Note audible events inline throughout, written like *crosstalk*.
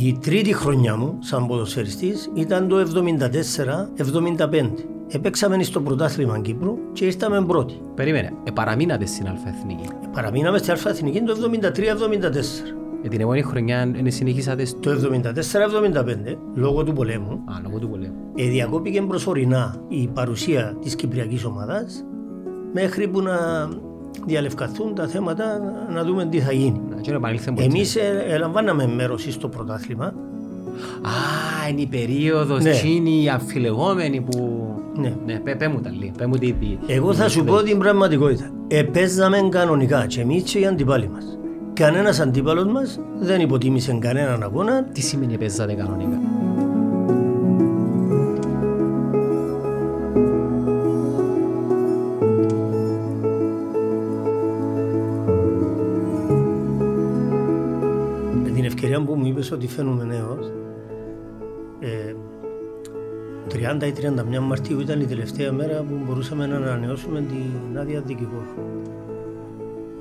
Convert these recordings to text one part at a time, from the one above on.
Η τρίτη χρονιά μου σαν ποδοσφαιριστής ήταν το 74-75. Επέξαμε στο πρωτάθλημα Κύπρου και ήρθαμε πρώτοι. Περίμενε, ε, παραμείνατε στην Αλφα-Εθνική; Παραμείναμε στην Αλφα-Εθνική το 73-74. Ε, την επόμενη χρονιά ε, συνεχίσατε στο... Το 74-75, λόγω του πολέμου, Α, λόγω του πολέμου. ε, διακόπηκε προσωρινά η παρουσία της Κυπριακής ομάδας μέχρι που να διαλευκαθούν τα θέματα να δούμε τι θα γίνει. Να, και να επανήλθε ποτέ. Εμείς ε, ελαμβάναμε μέρος στο πρωτάθλημα. Α, είναι η περίοδος Ναι. εκείνη η αμφιλεγόμενη που... Ναι. Ναι, πέ, πέ μου τα λίγο. Πέ μου τι... τι- Εγώ θα σου πω την πραγματικότητα. Επέζαμε κανονικά και εμείς και οι αντιπάλοι μας. Κανένας αντίπαλος μας δεν υποτίμησε κανέναν αγώνα. Τι σημαίνει παίζατε κανονικά; Με την ευκαιρία που μου είπες ότι φαίνομαι νέος, ε, 30 ή 31 Μαρτίου ήταν η τελευταία μέρα που μπορούσαμε να ανανεώσουμε την άδεια δικηγόρου.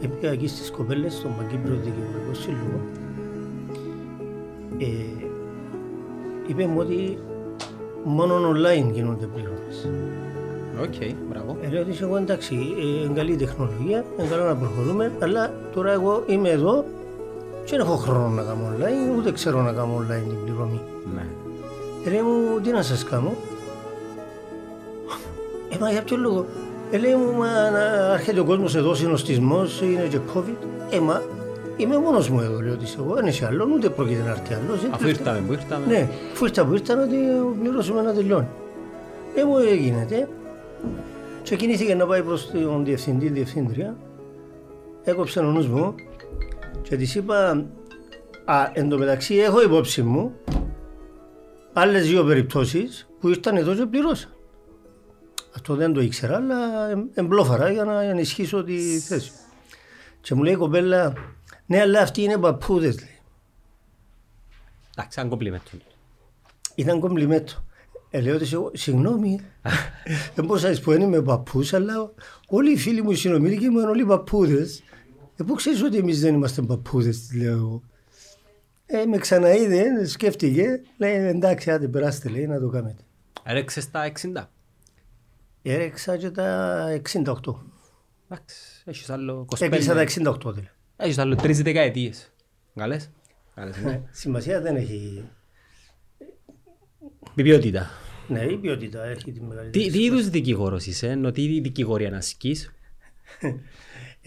Επήα εκεί στις κοπέλες, στον Παγκύπριο Δικηγορικό Σύλλογο. Ε, είπε μου ότι μόνο online γίνονται πληρώμες. Οκ, μπράβο. Ε, λέω ότι εγώ εντάξει, ε, είναι καλή τεχνολογία, είναι καλό να προχωρούμε, αλλά τώρα εγώ είμαι εδώ και δεν έχω χρόνο να κάνω online, ούτε ξέρω να κάνω online την πληρωμή. Ναι. Ε, λέει μου, τι να σας κάνω; Ε, μα για ποιο λόγο; Ε, λέει μου, μα να έρχεται ο κόσμος εδώ, συνοστισμός, είναι και COVID. Ε, μα είμαι μόνος μου εδώ, λέω ότι εγώ, δεν έχει άλλο, ούτε πρόκειται να έρθει άλλος. Ε, Αφού ήρθαμε που ήρθαμε. ναι, αφού ήρθα που ήρθα να την πληρώσουμε να τελειώνει. Ε, μου έγινε. Και κινήθηκε να πάει προς τον διευθυντή, διευθύντρια. Έκοψε ο νους μου και της είπα, α, εν τω μεταξύ έχω υπόψη μου άλλες δύο περιπτώσεις που ήρθαν εδώ και πληρώσαν. Αυτό δεν το ήξερα, αλλά εμ- εμπλόφαρα για να ενισχύσω τη θέση. Και μου λέει η κοπέλα, ναι, αλλά αυτοί είναι παππούδες, λέει. Εντάξει, αν κομπλιμέντο. Ήταν κομπλιμέτο. Ε, λέω της εγώ, συγγνώμη, *laughs* δεν μπορούσα να της πω, δεν είμαι παππούς, αλλά όλοι οι φίλοι μου, οι συνομιλικοί μου είναι όλοι παππούδες. Ε, πού ξέρεις ότι εμείς δεν είμαστε παππούδες, της λέω εγώ. Ε, με ξαναείδε, σκέφτηκε, λέει, εντάξει, άντε, περάστε, λέει, να το κάνετε. Έρεξες τα 60. Έρεξα και τα 68. Εντάξει, έχεις άλλο 25. Έκλεισα τα 68, δηλαδή. Έχεις άλλο τρεις δεκαετίες. Καλές. Καλές, ναι. Σημασία δεν έχει. Με ποιότητα. Ναι, η ποιότητα έχει τη μεγαλύτερη. Τι, τι είδους δικηγόρος είσαι, ενώ τι δικηγορία να ασκείς; *laughs*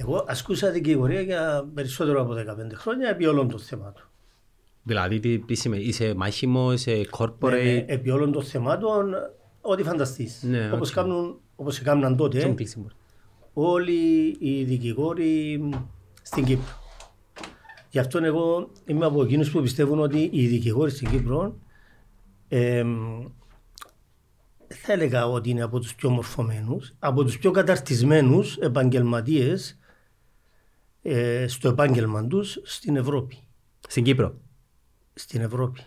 Εγώ ασκούσα δικηγορία για περισσότερο από 15 χρόνια επί όλων των θεμάτων. Δηλαδή, τι, τι σημαίνει, είσαι μάχιμο, είσαι corporate; Ε, επί όλων των θεμάτων, ό,τι φανταστείς. Ναι, όπως, οκ. κάνουν, όπως έκαναν τότε Στον κλείσιμο. όλοι οι δικηγόροι στην Κύπρο. Γι' αυτό εγώ είμαι από εκείνους που πιστεύουν ότι οι δικηγόροι στην Κύπρο εμ, δεν θα έλεγα ότι είναι από τους πιο μορφωμένους, από τους πιο καταρτισμένους επαγγελματίες ε, στο επάγγελμα τους στην Ευρώπη. Στην Κύπρο. Στην Ευρώπη.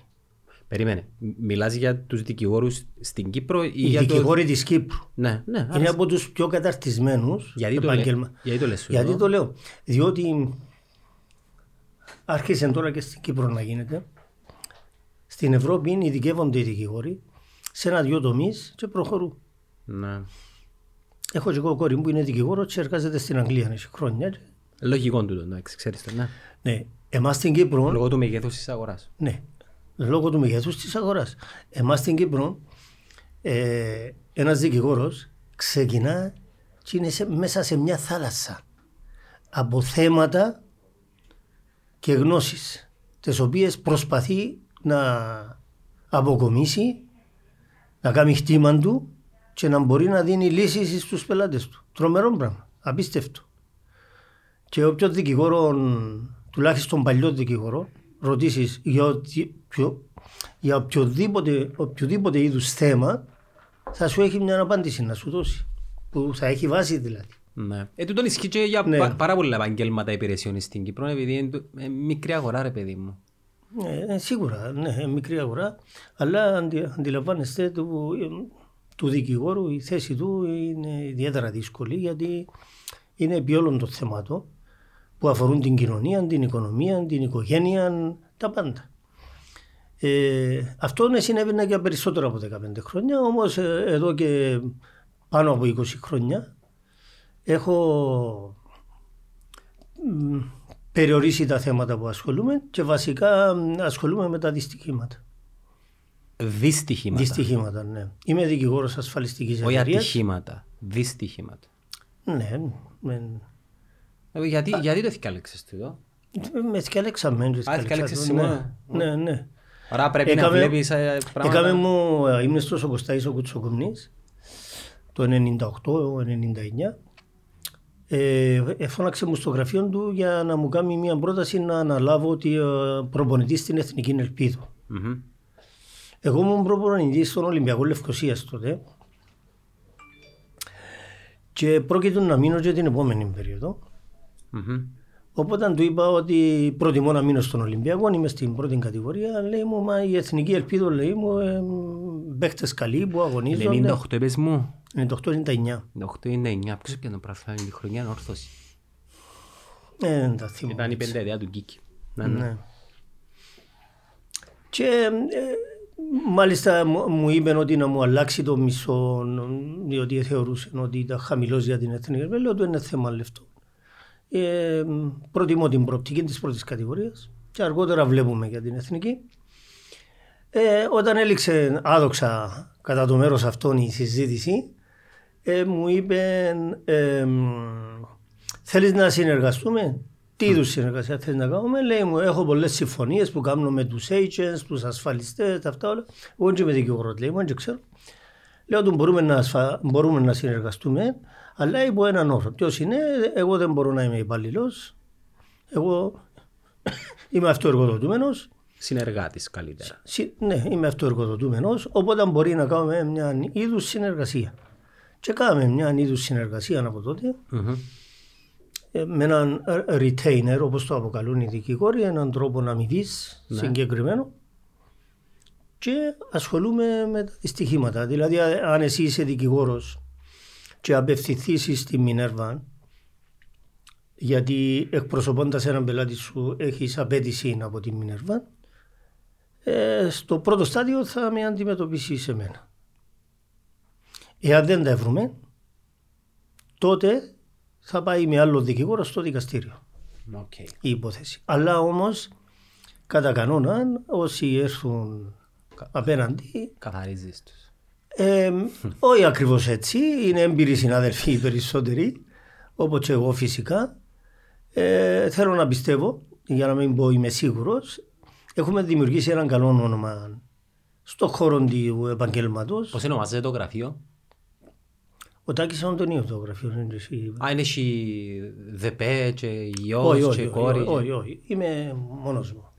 Περίμενε. Μιλάς για τους δικηγόρους στην Κύπρο ή Οι για το... δικηγόροι της Κύπρου. Ναι, ναι. Είναι άρα- από τους πιο καταρτισμένους Γιατί το, επάγγελμα. λέ, γιατί το λες σου Γιατί εδώ; το λέω. Διότι άρχισε τώρα και στην Κύπρο να γίνεται. Στην Ευρώπη ειδικεύονται οι δικηγόροι σε ένα-δυο τομείς και προχωρούν. Ναι. Έχω και εγώ κόρη μου που είναι δικηγόρο και εργάζεται στην Αγγλία έχει χρόνια. Και- Λογικό τούτο, εντάξει, ξέρεις το, ναι. Ναι. Εμάς στην Κύπρο, Λόγω του μεγέθους της αγοράς. ναι, λόγω του μεγέθους της αγοράς. Εμάς στην Κύπρο, ε, ένας δικηγόρος ξεκινά και είναι σε- μέσα σε μια θάλασσα από θέματα και γνώσεις τις οποίες προσπαθεί να αποκομίσει, να κάνει χτήμα του και να μπορεί να δίνει λύσεις στους πελάτες του. Τρομερό πράγμα, απίστευτο. Και όποιο δικηγόρο, τουλάχιστον παλιό δικηγόρο, ρωτήσεις για, οτι- ποιο- για οποιοδήποτε, οποιοδήποτε είδους θέμα, θα σου έχει μια απάντηση να σου δώσει. Που θα έχει βάση δηλαδή. Ναι. Ε, τούτον ισχύει και για Ναι. πα- πάρα πολλά επαγγέλματα υπηρεσιών στην Κύπρο, επειδή είναι το- ε, μικρή αγορά, ρε παιδί μου. Ε, σίγουρα, ναι, ε, μικρή αγορά, αλλά αντι, αντιλαμβάνεστε του, ε, του δικηγόρου η θέση του είναι ιδιαίτερα δύσκολη γιατί είναι επί όλων των θεμάτων που αφορούν την κοινωνία, την οικονομία, την οικογένεια, τα πάντα. Ε, αυτό ναι, συνέβαινε για περισσότερο από 15 χρόνια, όμως ε, εδώ και πάνω από 20 χρόνια έχω μ, περιορίσει τα θέματα που ασχολούμαι και βασικά μ, ασχολούμαι με τα δυστυχήματα. Δυστυχήματα. Δυστυχήματα, ναι. Είμαι δικηγόρος ασφαλιστικής Όχι εταιρείας. ατυχήματα. Δυστυχήματα. Ναι, με, Ε, Γιατί, γιατί το θυκάλεξες του εδώ; με θυκαλέξαμε. με θυκαλέξα θυκαλέξες το, σήμερα. Ναι, ναι, ναι. Άρα πρέπει να Έκαμε- βλέπεις ε, πράγματα. Έκαμε μου, ε, ήμουν στο Κωστάης ο Κουτσοκομνής το 98-99 ε, εφώναξε μου στο γραφείο του για να μου κάνει μια πρόταση να αναλάβω ότι ε, προπονητής στην Εθνική Ελπίδο. Μμμ. Εγώ ήμουν προπονητής στον Ολυμπιακό Λευκοσίας τότε και πρόκειται να μείνω και την επόμενη περίοδο. Μμμ. Οπότε του είπα ότι προτιμώ να μείνω στον Ολυμπιακό, είμαι στην πρώτη κατηγορία. Λέει μου, μα η εθνική ελπίδα λέει μου, ε, παίχτες καλοί που αγωνίζονται. 98 είπες μου. 98-99. 98-99. Ποιος έπιανε το πράγμα τη χρονιά όρθωση. Ε, δεν τα θυμάμαι. Ήταν η πενταετία του Γκίκη. Ναι, ναι. Ναι. Και ε, μάλιστα μου μου είπε ότι να μου αλλάξει το μισό, διότι θεωρούσε ότι ήταν χαμηλός για την εθνική ελπίδα. Λέω ότι είναι θέμα λεφτό. Ε, προτιμώ την προοπτική της πρώτης κατηγορίας και αργότερα βλέπουμε για την εθνική. Ε, όταν έληξε άδοξα κατά το μέρος αυτόν η συζήτηση, ε, μου είπε ε, θέλεις να συνεργαστούμε; Τι είδους συνεργασία θέλεις να κάνουμε; Λέει μου έχω πολλές συμφωνίες που κάνω με τους agents, τους ασφαλιστές, τα αυτά όλα. Εγώ δεν είμαι δικηγόρος λέει μου, δεν ξέρω. Λέω ότι μπορούμε να, ασφα... μπορούμε να συνεργαστούμε, αλλά υπό έναν όρο. Ποιος είναι, εγώ δεν μπορώ να είμαι υπαλληλό. Εγώ *coughs* είμαι αυτοεργοδοτούμενος. Συνεργάτης καλύτερα. Ναι, είμαι αυτοεργοδοτούμενος, οπότε μπορεί να κάνουμε μια είδους συνεργασία. Και κάναμε μια είδους συνεργασία από τότε Μμμ. ε, με έναν retainer, όπως το αποκαλούν οι δικηγόροι, έναν τρόπο αμοιβή συγκεκριμένο και ασχολούμαι με τα δυστυχήματα. Δηλαδή, α- αν εσύ είσαι δικηγόρος και απευθυνθείς στη Μινέρβα, γιατί εκπροσωπώντας έναν πελάτη σου έχεις απαίτηση από τη Μινέρβα, ε, στο πρώτο στάδιο θα με αντιμετωπίσεις σε μένα. Εάν δεν τα βρούμε, τότε θα πάει με άλλο δικηγόρο στο δικαστήριο Οκ. η υπόθεση. Αλλά όμως, κατά κανόνα, όσοι έρθουν απέναντι, Καθαρίζεις τους. Ε, όχι ακριβώς έτσι, είναι έμπειροι συνάδελφοι οι περισσότεροι, όπως και εγώ φυσικά. Ε, θέλω να πιστεύω, για να μην πω είμαι σίγουρος, έχουμε δημιουργήσει έναν καλό όνομα στον χώρο του επαγγέλματος. Πώς ονομάζεται το γραφείο; Ο Τάκης Αντωνίου το γραφείο είναι εσύ. Α, είναι εσύ δεπέ και Όχι, γιος όχι, και όχι, κόρη. όχι, όχι, όχι. Είμαι μόνος μου.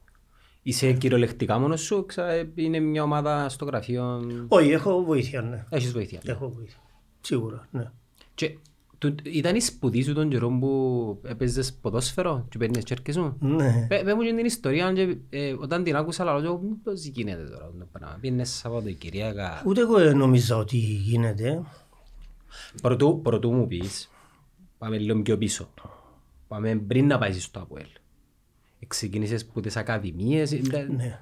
Είσαι κυριολεκτικά μόνος σου, ξα... είναι μια ομάδα στο γραφείο; Όχι, έχω βοήθεια, ναι. Έχεις βοήθεια. Έχω βοήθεια. Σίγουρα, ναι. Και του- ήταν η σπουδή σου τον καιρό που έπαιζες ποδόσφαιρο και παίρνεις τσέρκες σου. Ναι. Πε πες μου και την ιστορία και, ε, όταν την άκουσα αλλά λέω πώς γίνεται τώρα αυτό το πράγμα. Πήγαινες Σαββατοκυριακά; Ούτε εγώ δεν νόμιζα ότι γίνεται. Πρωτού, πρωτού μου πεις, πάμε λίγο πιο πίσω. Πάμε πριν να πάεις στο ΑΠΟΕΛ. Ξεκίνησες από τις ακαδημίες. ήταν- Ναι.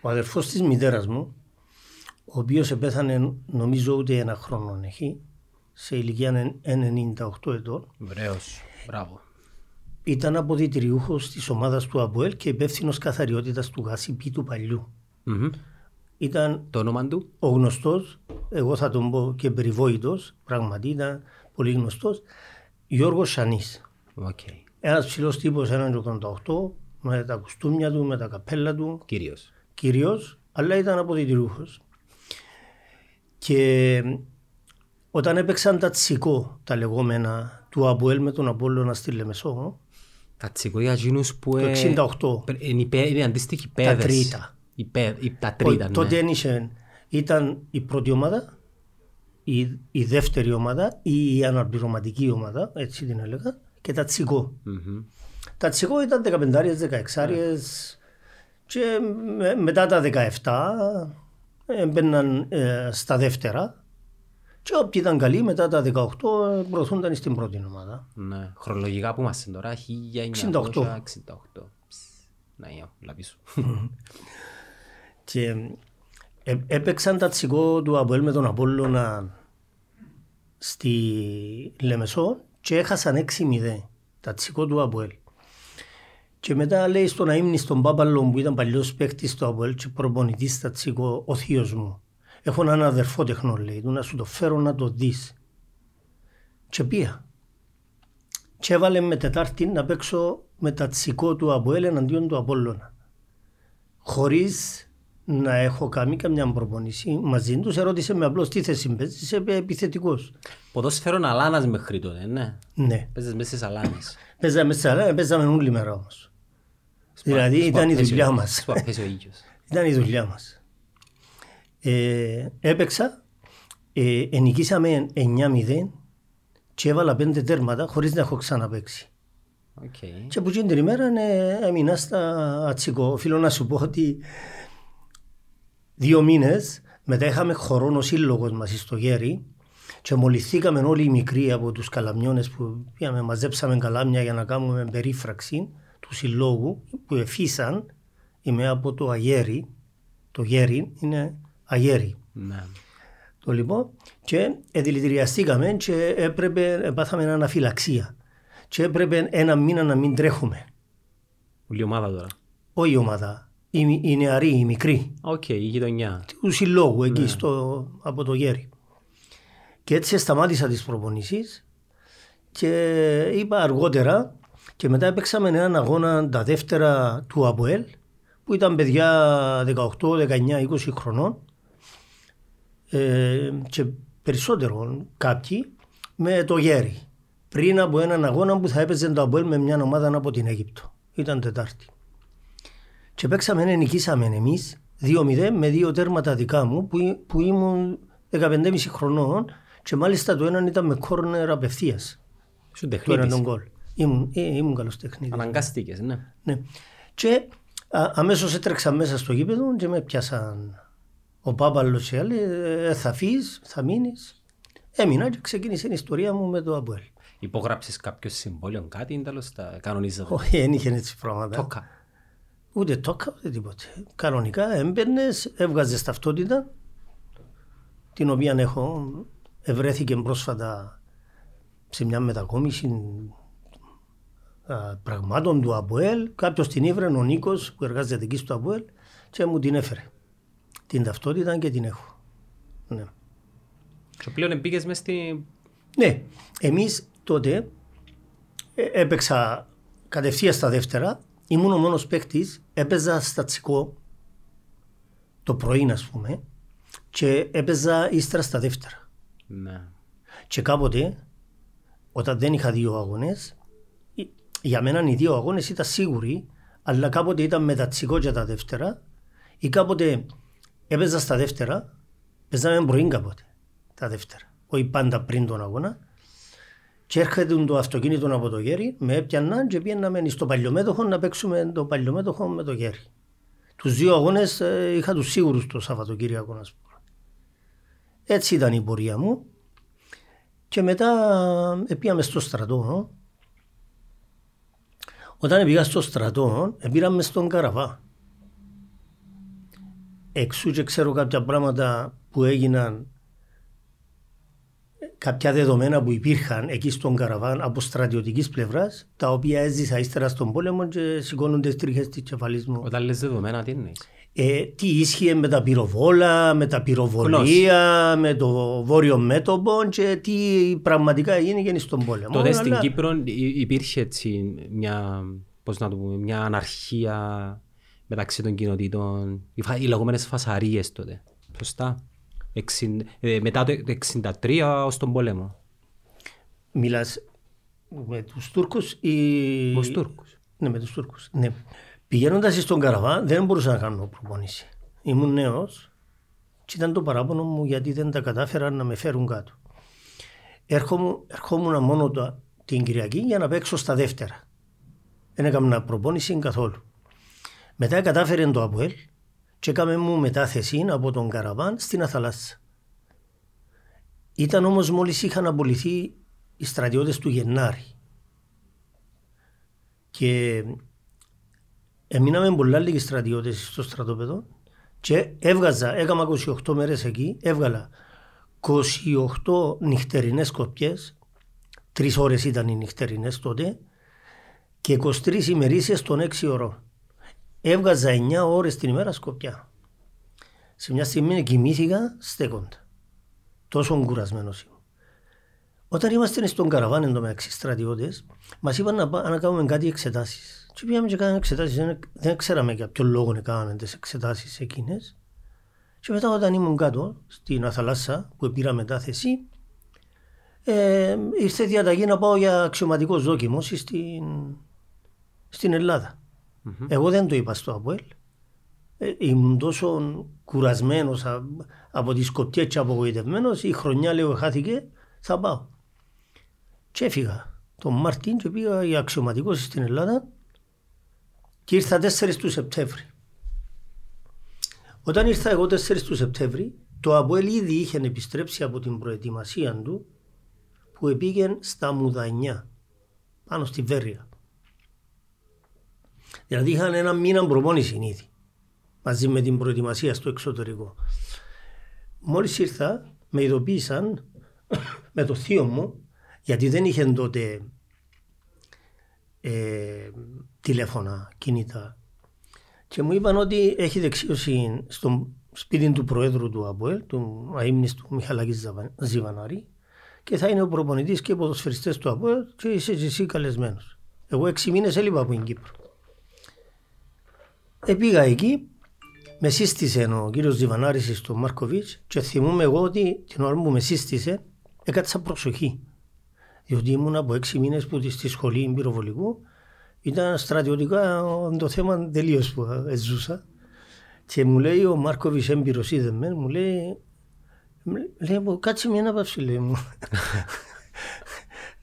Ο αδερφός της μητέρας μου, ο οποίος επέθανε νομίζω ούτε ένα χρόνο έχει, σε ηλικία 98 ετών, Ωραίος. Μπράβο. ήταν αποδητηριούχος της ομάδας του ΑΠΟΕΛ και υπεύθυνος καθαριότητας του ΓΑΣΥΠΗ του παλιού. Μμμ. Ήταν Το όνομα του; ο γνωστός, εγώ θα τον πω και περιβόητος, πραγματικά ήταν πολύ γνωστός, Γιώργος Σανής. Οκ. Ένας ψηλός τύπος, έναν 88, με τα κουστούμια του, με τα καπέλα του, Κυρίως. κυρίως, αλλά ήταν αποδητηρούχος. Και όταν έπαιξαν τα τσικό, τα λεγόμενα, του Αποέλ με τον Απόλλωνα στη Λεμεσό, Τα τσικοία γίνους που... το ε, 68, πρε- Είναι, οι πέ- είναι αντίστοιχοι τα πέδες. τρίτα. Οι πέ- οι- τα Όχι, τρίτα, τότε ναι. δεν είχε- ήταν η πρώτη ομάδα, η, η δεύτερη ομάδα ή η αναπληρωματική ομάδα, έτσι την έλεγα, και τα τσικό. Μμμ. Τα τσικό ήταν 15 16 και με- μετά τα 17 έμπαιναν ε, στα δεύτερα και όποιοι ήταν καλοί μετά τα 18 ε, προωθούνταν στην πρώτη ομάδα. Ναι. Χρονολογικά που είμαστε τώρα, 1968. 68. Ψ, Να, για, λαπίσω. Και ε, έπαιξαν τα τσικό του Αποέλ με τον Απόλλωνα στη Λεμεσό και έχασαν 6-0 τα τσικό του Αποέλ. Και μετά λέει στον αείμνη στον Πάπαλο που ήταν παλιός παίκτης του Αποέλ και προπονητής στα τσικό ο θείος μου. Έχω έναν αδερφό τεχνό λέει του να σου το φέρω να το δεις. Και πήγα. Και έβαλε με Τετάρτη να παίξω με τα τσικό του Αποέλ εναντίον του Απόλλωνα. Χωρίς να έχω κάνει καμιά προπονήση μαζί τους, ερώτησε με απλώς τι θέση παίζεις, είσαι επιθετικός. Ποδόσφαιρο αλάνας μέχρι τότε, ναι. Ναι. Παίζες μέσα στις αλάνες. Παίζαμε μέσα στις αλάνε, παίζαμε όλη μέρα όμως. Δηλαδή ήταν η δουλειά μας. *laughs* Ήταν η δουλειά μας. Ε, έπαιξα, ε, ενικήσαμε 9-0 και έβαλα πέντε τέρματα χωρίς να έχω ξαναπαίξει. Okay. Και από την ημέρα ναι, έμεινα στα ατσικό. Οφείλω να σου πω ότι δύο μήνες μετά είχαμε χρόνο σύλλογος μας στο Γέρι και μολυθήκαμε όλοι οι μικροί από τους καλαμιώνες που πήγαμε, μαζέψαμε καλάμια για να κάνουμε περίφραξη του συλλόγου που εφήσαν. Είμαι από το Αγέρι. Το Γέρι είναι Αγέρι. Ναι. Το λοιπόν και δηλητηριαστήκαμε και έπρεπε, πάθαμε αναφυλαξία και έπρεπε ένα μήνα να μην τρέχουμε. Όλη ομάδα τώρα. Όχι η ομάδα. Οι, οι νεαροί, οι μικροί. OK, okay, η γειτονιά. Του συλλόγου εκεί ναι. στο, από το γέρι. Και έτσι σταμάτησα τις προπονήσεις και είπα αργότερα και μετά έπαιξαμε έναν αγώνα τα δεύτερα του ΑΠΟΕΛ που ήταν παιδιά 18, 19, 20 χρονών ε, και περισσότερο κάποιοι με το γέρι πριν από έναν αγώνα που θα έπαιζε το Αποέλ με μια ομάδα από την Αίγυπτο. Ήταν Τετάρτη. Και παίξαμε, ναι, νικήσαμε εμείς 2-0 με δύο τέρματα δικά μου που, που ήμουν 15,5 χρονών και μάλιστα το έναν ήταν με κόρνερ απευθείας. Σου τεχνίτης. Το γκολ. Ήμουν, ε, ήμουν καλός τεχνίτης. Αναγκάστηκες, ναι. ναι. Και αμέσως έτρεξα μέσα στο γήπεδο και με πιάσαν ο Πάπαλος και άλλοι, ε, θα φύγεις, θα μείνεις. Έμεινα και ξεκίνησε η ιστορία μου με το Αποέλ. Υπόγραψες κάποιο συμβόλαιο, κάτι, τέλος τα κανονίζεται; Όχι, δεν είχε έτσι πράγματα. Τόκα. Ούτε τόκα, ούτε τίποτε. Κανονικά έμπαιρνες, έβγαζες ταυτότητα, την οποία έχω, ευρέθηκε πρόσφατα σε μια μετακόμιση πραγμάτων του ΑΠΟΕΛ. Κάποιος την ήβρε, ο Νίκος που εργάζεται εκεί στο ΑΠΟΕΛ, και μου την έφερε. Την ταυτότητα και την έχω. Ναι. Και πλέον πήγε μες στη. Ναι. Εμείς τότε ε, έπαιξα κατευθείαν στα δεύτερα. Ήμουν ο μόνος παίκτης. Έπαιζα στα τσικό το πρωί, ας πούμε, και έπαιζα ύστερα στα δεύτερα. Ναι. Και κάποτε, όταν δεν είχα δύο αγώνες, για μένα οι δύο αγώνες ήταν σίγουροι, αλλά κάποτε ήταν με τα τσικό και τα δεύτερα, ή κάποτε έπαιζα στα δεύτερα, παίζαμε πρωί κάποτε τα δεύτερα. Όχι πάντα πριν τον αγώνα, και έρχεται το αυτοκίνητο από το γέρι, με έπιαναν και πήγαιναμε στο παλιομέτωχο να παίξουμε το παλιομέτωχο με το γέρι. Τους δύο αγώνες ε, είχα τους σίγουρους το Σαββατοκύριακο, να πούμε. Έτσι ήταν η πορεία μου. Και μετά ε, πήγαμε στο στρατό. Όταν πήγα στο στρατό, ε, πήραμε στον Καραβά. Εξού και ξέρω κάποια πράγματα που έγιναν κάποια δεδομένα που υπήρχαν εκεί στον Καραβάν από στρατιωτικής πλευράς, τα οποία έζησα ύστερα στον πόλεμο και σηκώνουν τι τρίχε της κεφαλή μου. Όταν λες δεδομένα, τι είναι. Ε, τι ίσχυε με τα πυροβόλα, με τα πυροβολία, με το βόρειο μέτωπο και τι πραγματικά έγινε στον πόλεμο. Τότε στην Κύπρο υπήρχε έτσι μια, πώς να το πούμε, μια αναρχία μεταξύ των κοινοτήτων, οι λεγόμενες φασαρίες τότε. Σωστά. Ε, μετά το 1963 ως τον πόλεμο. Μιλάς με τους Τούρκους ή... Με τους Τούρκους. Ναι, με τους Τούρκους. Ναι. Πηγαίνοντας στον Καραβά δεν μπορούσα να κάνω προπονήση. Ήμουν νέος και ήταν το παράπονο μου γιατί δεν τα κατάφεραν να με φέρουν κάτω. Ερχόμουν, ερχόμουν μόνο το, την Κυριακή για να παίξω στα δεύτερα. Δεν έκανα προπόνηση καθόλου. Μετά κατάφερε το Αποέλ και έκαμε μου μετάθεση από τον Καραβάν στην Αθαλάσσα. Ήταν όμως μόλις είχαν απολυθεί οι στρατιώτες του Γενάρη. Και έμειναμε πολλά λίγοι στρατιώτες στο στρατόπεδο Και έβγαζα, έκανα 28 μέρες εκεί, έβγαλα 28 νυχτερινές κοπιές, τρεις ώρες ήταν οι νυχτερινές τότε, και 23 ημερήσιες των 6 ώρων. Έβγαζα 9 ώρες την ημέρα σκοπιά. Σε μια στιγμή κοιμήθηκα στέκοντα. Τόσο κουρασμένος ήμουν. Όταν είμαστε στον καραβάν εντωμεταξύ στρατιώτες, μας είπαν να, πά- να κάνουμε κάτι εξετάσεις. Και πήγαμε και κάναμε εξετάσεις, δεν, δεν ξέραμε για ποιο λόγο να κάναμε τις εξετάσεις εκείνες. Και μετά όταν ήμουν κάτω, στην Αθαλάσσα, που πήρα μετάθεση, ε, ήρθε διαταγή να πάω για αξιωματικός δόκιμος στην, στην ελλαδα Εγώ δεν το είπα στο ΑΠΟΕΛ. Ε, ήμουν τόσο κουρασμένος από τη Σκοπιά και απογοητευμένος. Η χρονιά λέω χάθηκε, θα πάω. Και έφυγα τον Μαρτίν και πήγα για αξιωματικός στην Ελλάδα και ήρθα 4 του Σεπτέμβρη. Όταν ήρθα εγώ 4 του Σεπτέμβρη, το ΑΠΟΕΛ ήδη είχε επιστρέψει από την προετοιμασία του που πήγε στα Μουδανιά, πάνω στη Βέρεια. Δηλαδή είχαν ένα μήνα προπόνηση ήδη, μαζί με την προετοιμασία στο εξωτερικό. Μόλις ήρθα, με ειδοποίησαν *coughs* με το θείο μου, γιατί δεν είχε τότε ε, τηλέφωνα, κινητά. Και μου είπαν ότι έχει δεξίωση στο σπίτι του Προέδρου του ΑΠΟΕΛ, του αείμνηστου Μιχαλάκης Ζαβα- Ζιβανάρη, και θα είναι ο προπονητής και οι ποδοσφαιριστές του ΑΠΟΕΛ και είσαι και εσύ καλεσμένος. Εγώ έξι μήνες έλειπα από την Κύπρο. Επήγα εκεί, με σύστησε ο κύριος Ζιβανάρη στο Μάρκοβιτς και θυμούμαι εγώ ότι την ώρα που με σύστησε έκατσα προσοχή. Διότι ήμουν από έξι μήνες που στη σχολή πυροβολικού ήταν στρατιωτικά το θέμα τελείως που ζούσα. Και μου λέει ο Μάρκοβιτς έμπειρος είδε με, μου λέει Λέει, «Πω, κάτσε μια ανάπαυση, λέει μου. *laughs*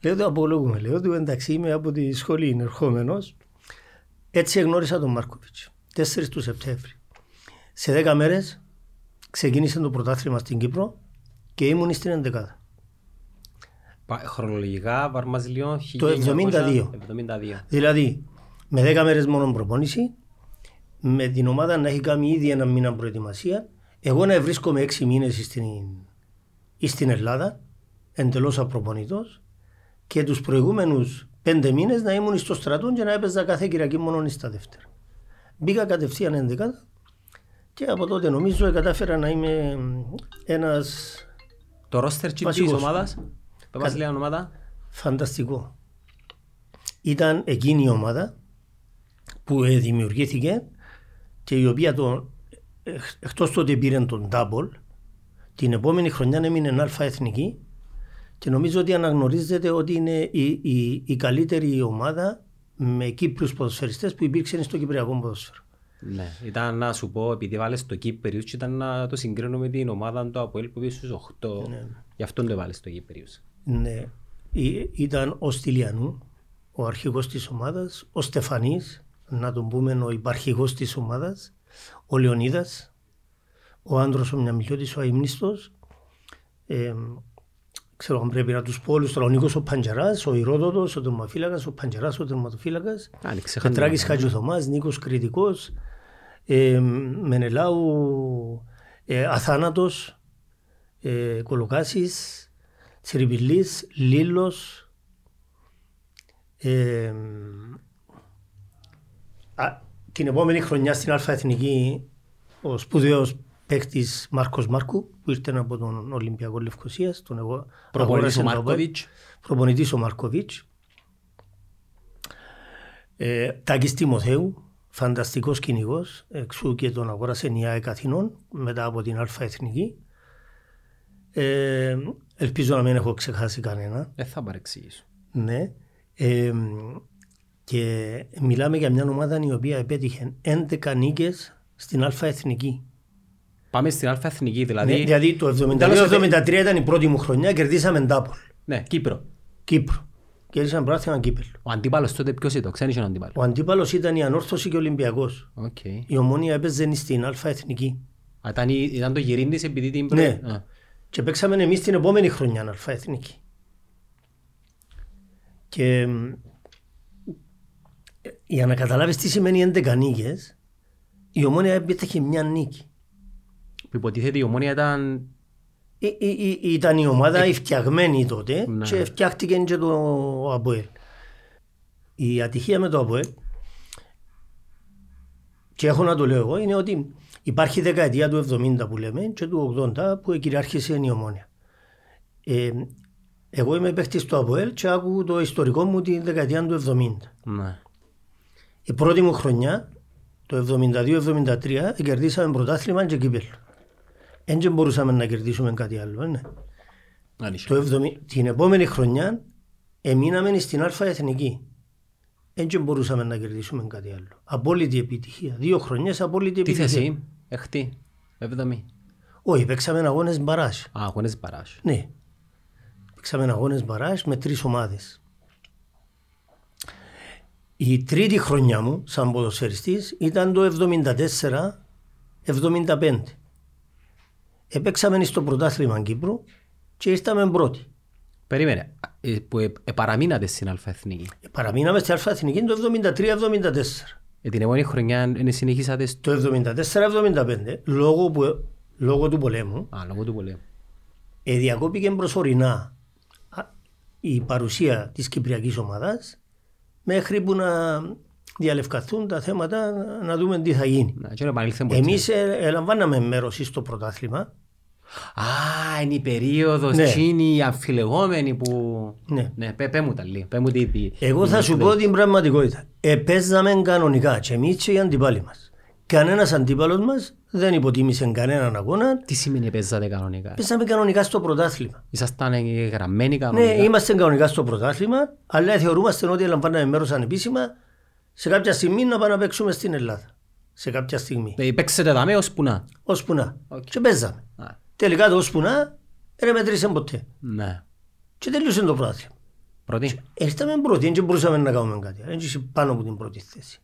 λέω, το απολογούμε, λέω του εντάξει είμαι από τη σχολή ερχόμενος. Έτσι εγνώρισα τον Μάρκοβιτς. 4 του Σεπτέμβρη. Σε 10 μέρες ξεκίνησε το πρωτάθλημα στην Κύπρο και ήμουν στην 11. Πα- Χρονολογικά, βάρ μας λίγο, Το 72. 72. Δηλαδή, με 10 μέρες μόνο προπόνηση, με την ομάδα να έχει κάνει ήδη ένα μήνα προετοιμασία, εγώ να βρίσκομαι 6 μήνες στην, στην Ελλάδα, εντελώς απροπονητός, και τους προηγούμενους 5 μήνες να ήμουν στο στρατό και να έπαιζα κάθε Κυριακή μόνο στα δεύτερα. Μπήκα κατευθείαν 11 και από τότε νομίζω κατάφερα να είμαι ένας Το ρόστερ της Βασικός. ομάδας, πες μας Κα- λίγα ονόματα. φανταστικό. Ήταν εκείνη η ομάδα που ε, δημιουργήθηκε και η οποία το, εκ- εκτός του ότι πήρε τον double, την επόμενη χρονιά έμεινε αλφα εθνική και νομίζω ότι αναγνωρίζεται ότι είναι η, η, η καλύτερη ομάδα με Κύπριους ποδοσφαιριστές που υπήρξαν στο Κυπριακό ποδόσφαιρο. Ναι, ήταν να σου πω, επειδή βάλες το Κύπριους και ήταν να το συγκρίνω με την ομάδα του Αποέλ που πήγε στους 8. Ναι. Γι' αυτό το βάλες το Κύπριους. Ναι. Ή- Ήταν ο Στυλιανού, ο αρχηγός της ομάδας, ο Στεφανής, να τον πούμε ο υπαρχηγός της ομάδας, ο Λεωνίδας, ο άντρος ο Μιαμιλιώτης, ο αείμνηστος, ε, ξέρω αν πρέπει να τους πω όλους τώρα, ο Νίκος ο Παντζαράς, ο Ηρόδοτος, ο τερμαφύλακας, ο Παντζαράς ο τερματοφύλακας, Αν ξεχάνει. Πετράκης Χατζηθωμάς, Νίκος Κρητικός, ε, Μενελάου ε, Αθάνατος, ε, Κολοκάσης, Τσιριπηλής, Λίλος, ε, α, την επόμενη χρονιά στην Αλφα Εθνική ο σπουδαίος παίκτης Μάρκος Μάρκου που ήρθε από τον Ολυμπιακό Λευκοσίας, τον εγώ Προπονητής ο αγόρασε το ΑΠΟΕΛ. Μάρκοβιτς. Προπονητής ο Μαρκοβίτς. Ε, Τάκης Τιμοθέου, φανταστικός κυνηγός, εξού και τον αγόρασε η ΑΕΚ Αθηνών μετά από την Αλφα Εθνική. Ε, ελπίζω να μην έχω ξεχάσει κανένα. Δεν θα παρεξηγήσω. Ναι. Ε, και μιλάμε για μια ομάδα η οποία επέτυχε 11 νίκες στην Αλφα Εθνική. Πάμε στην Αλφα Εθνική, δηλαδή. Ναι, δηλαδή το Τέλος, 72-73 ήταν η πρώτη μου χρονιά, κερδίσαμε double. Ναι, Κύπρο. Κύπρο. Κερδίσαμε πρωτάθλημα Κύπελλο. Ο αντίπαλος τότε ποιος ήταν, ξέρεις ο αντίπαλος. Ο αντίπαλος ήταν η Ανόρθωση και ο Ολυμπιακός. Οκ. Η Ομόνοια έπαιζε στην Αλφα Εθνική. Α, Ήταν, η- ήταν το γυρίν της επειδή την Ναι. Α. Και παίξαμε εμείς την επόμενη χρονιά Αλφα Εθνική. Και μ, ε, για να καταλάβεις τι σημαίνει 11 νίκες, η ομόνια έπαιξε μια νίκη. Που υποτίθεται η ομόνια ήταν... Ή- ή- ή- Ήταν η ομάδα η φτιαγμένη τότε Ναι. και φτιάχτηκε και το ΑΠΟΕΛ. Η ατυχία με το ΑΠΟΕΛ και έχω να το λέω εγώ είναι ότι υπάρχει η δεκαετία του 70 που λέμε και του 80 που κυριάρχησε η ομόνια. Ε, εγώ είμαι παίχτης του ΑΠΟΕΛ και άκου το ιστορικό μου τη δεκαετία του 70. Ναι. Η πρώτη μου χρονιά, το 72-73, κερδίσαμε πρωτάθλημα και κύπελο. Δεν μπορούσαμε να κερδίσουμε κάτι άλλο. ε, Ναι. Αν είσαι. Το 70, την επόμενη χρονιά εμείναμε στην Α Εθνική. Δεν μπορούσαμε να κερδίσουμε κάτι άλλο. Απόλυτη επιτυχία. Δύο χρονιές απόλυτη Τι επιτυχία. θέση, έχτη, έβδομη. Όχι, παίξαμε αγώνες μπαράζ. Α, αγώνες παράσου. Ναι. Παίξαμε αγώνες μπαράζ με τρεις ομάδες. Η τρίτη χρονιά μου σαν ποδοσφαιριστής ήταν το 74-75. Επέξαμε στο πρωτάθλημα Κύπρου και ήρθαμε πρώτοι. Περίμενε, ε, που ε, ε, παραμείνατε στην Αλφα-Εθνική. Παραμείναμε στη Αλφα Εθνική το 73-74. Ε, την επόμενη χρονιά ε, συνεχίσατε στο... Το 74-75, λόγω, που, λόγω του πολέμου, Α, λόγω του πολέμου. ε, διακόπηκε προσωρινά α, η παρουσία της Κυπριακής ομάδας μέχρι που να διαλευκαθούν τα θέματα να δούμε τι θα γίνει. Να, και να επανήλθε ποτέ. Εμείς ε, ελαμβάναμε μέρος στο πρωτάθλημα. Α, είναι η περίοδος Ναι. εκείνη η αμφιλεγόμενη που... Ναι. Ναι, πέ, πέ μου τα λίγο. Πέ μου τι... τι- Εγώ θα σου πω την πραγματικότητα. Επέζαμε κανονικά και εμείς και οι αντιπάλοι μας. Κανένας αντίπαλος μας δεν υποτίμησε κανέναν αγώνα. Τι σημαίνει παίζατε κανονικά; Παίζαμε κανονικά στο πρωτάθλημα. Ήσασταν ε, γραμμένοι Ναι, κανονικά; είμαστε κανονικά στο πρωτάθλημα, αλλά θεωρούμαστε ότι λαμβάναμε μέρος ανεπίσημα σε κάποια στιγμή να πάμε να παίξουμε στην Ελλάδα. Σε κάποια στιγμή. Ε, Παίξετε δαμέ ως που να. Ώσπου να. Οκ. Και παίζαμε. Α, Τελικά το ώσπου να δεν μετρήσε ποτέ. Ναι. Και τελείωσε το πρωτάθλημα. Πρώτη. Ήρθαμε πρώτοι, δεν μπορούσαμε να κάνουμε κάτι. Δεν είσαι πάνω από την πρώτη θέση.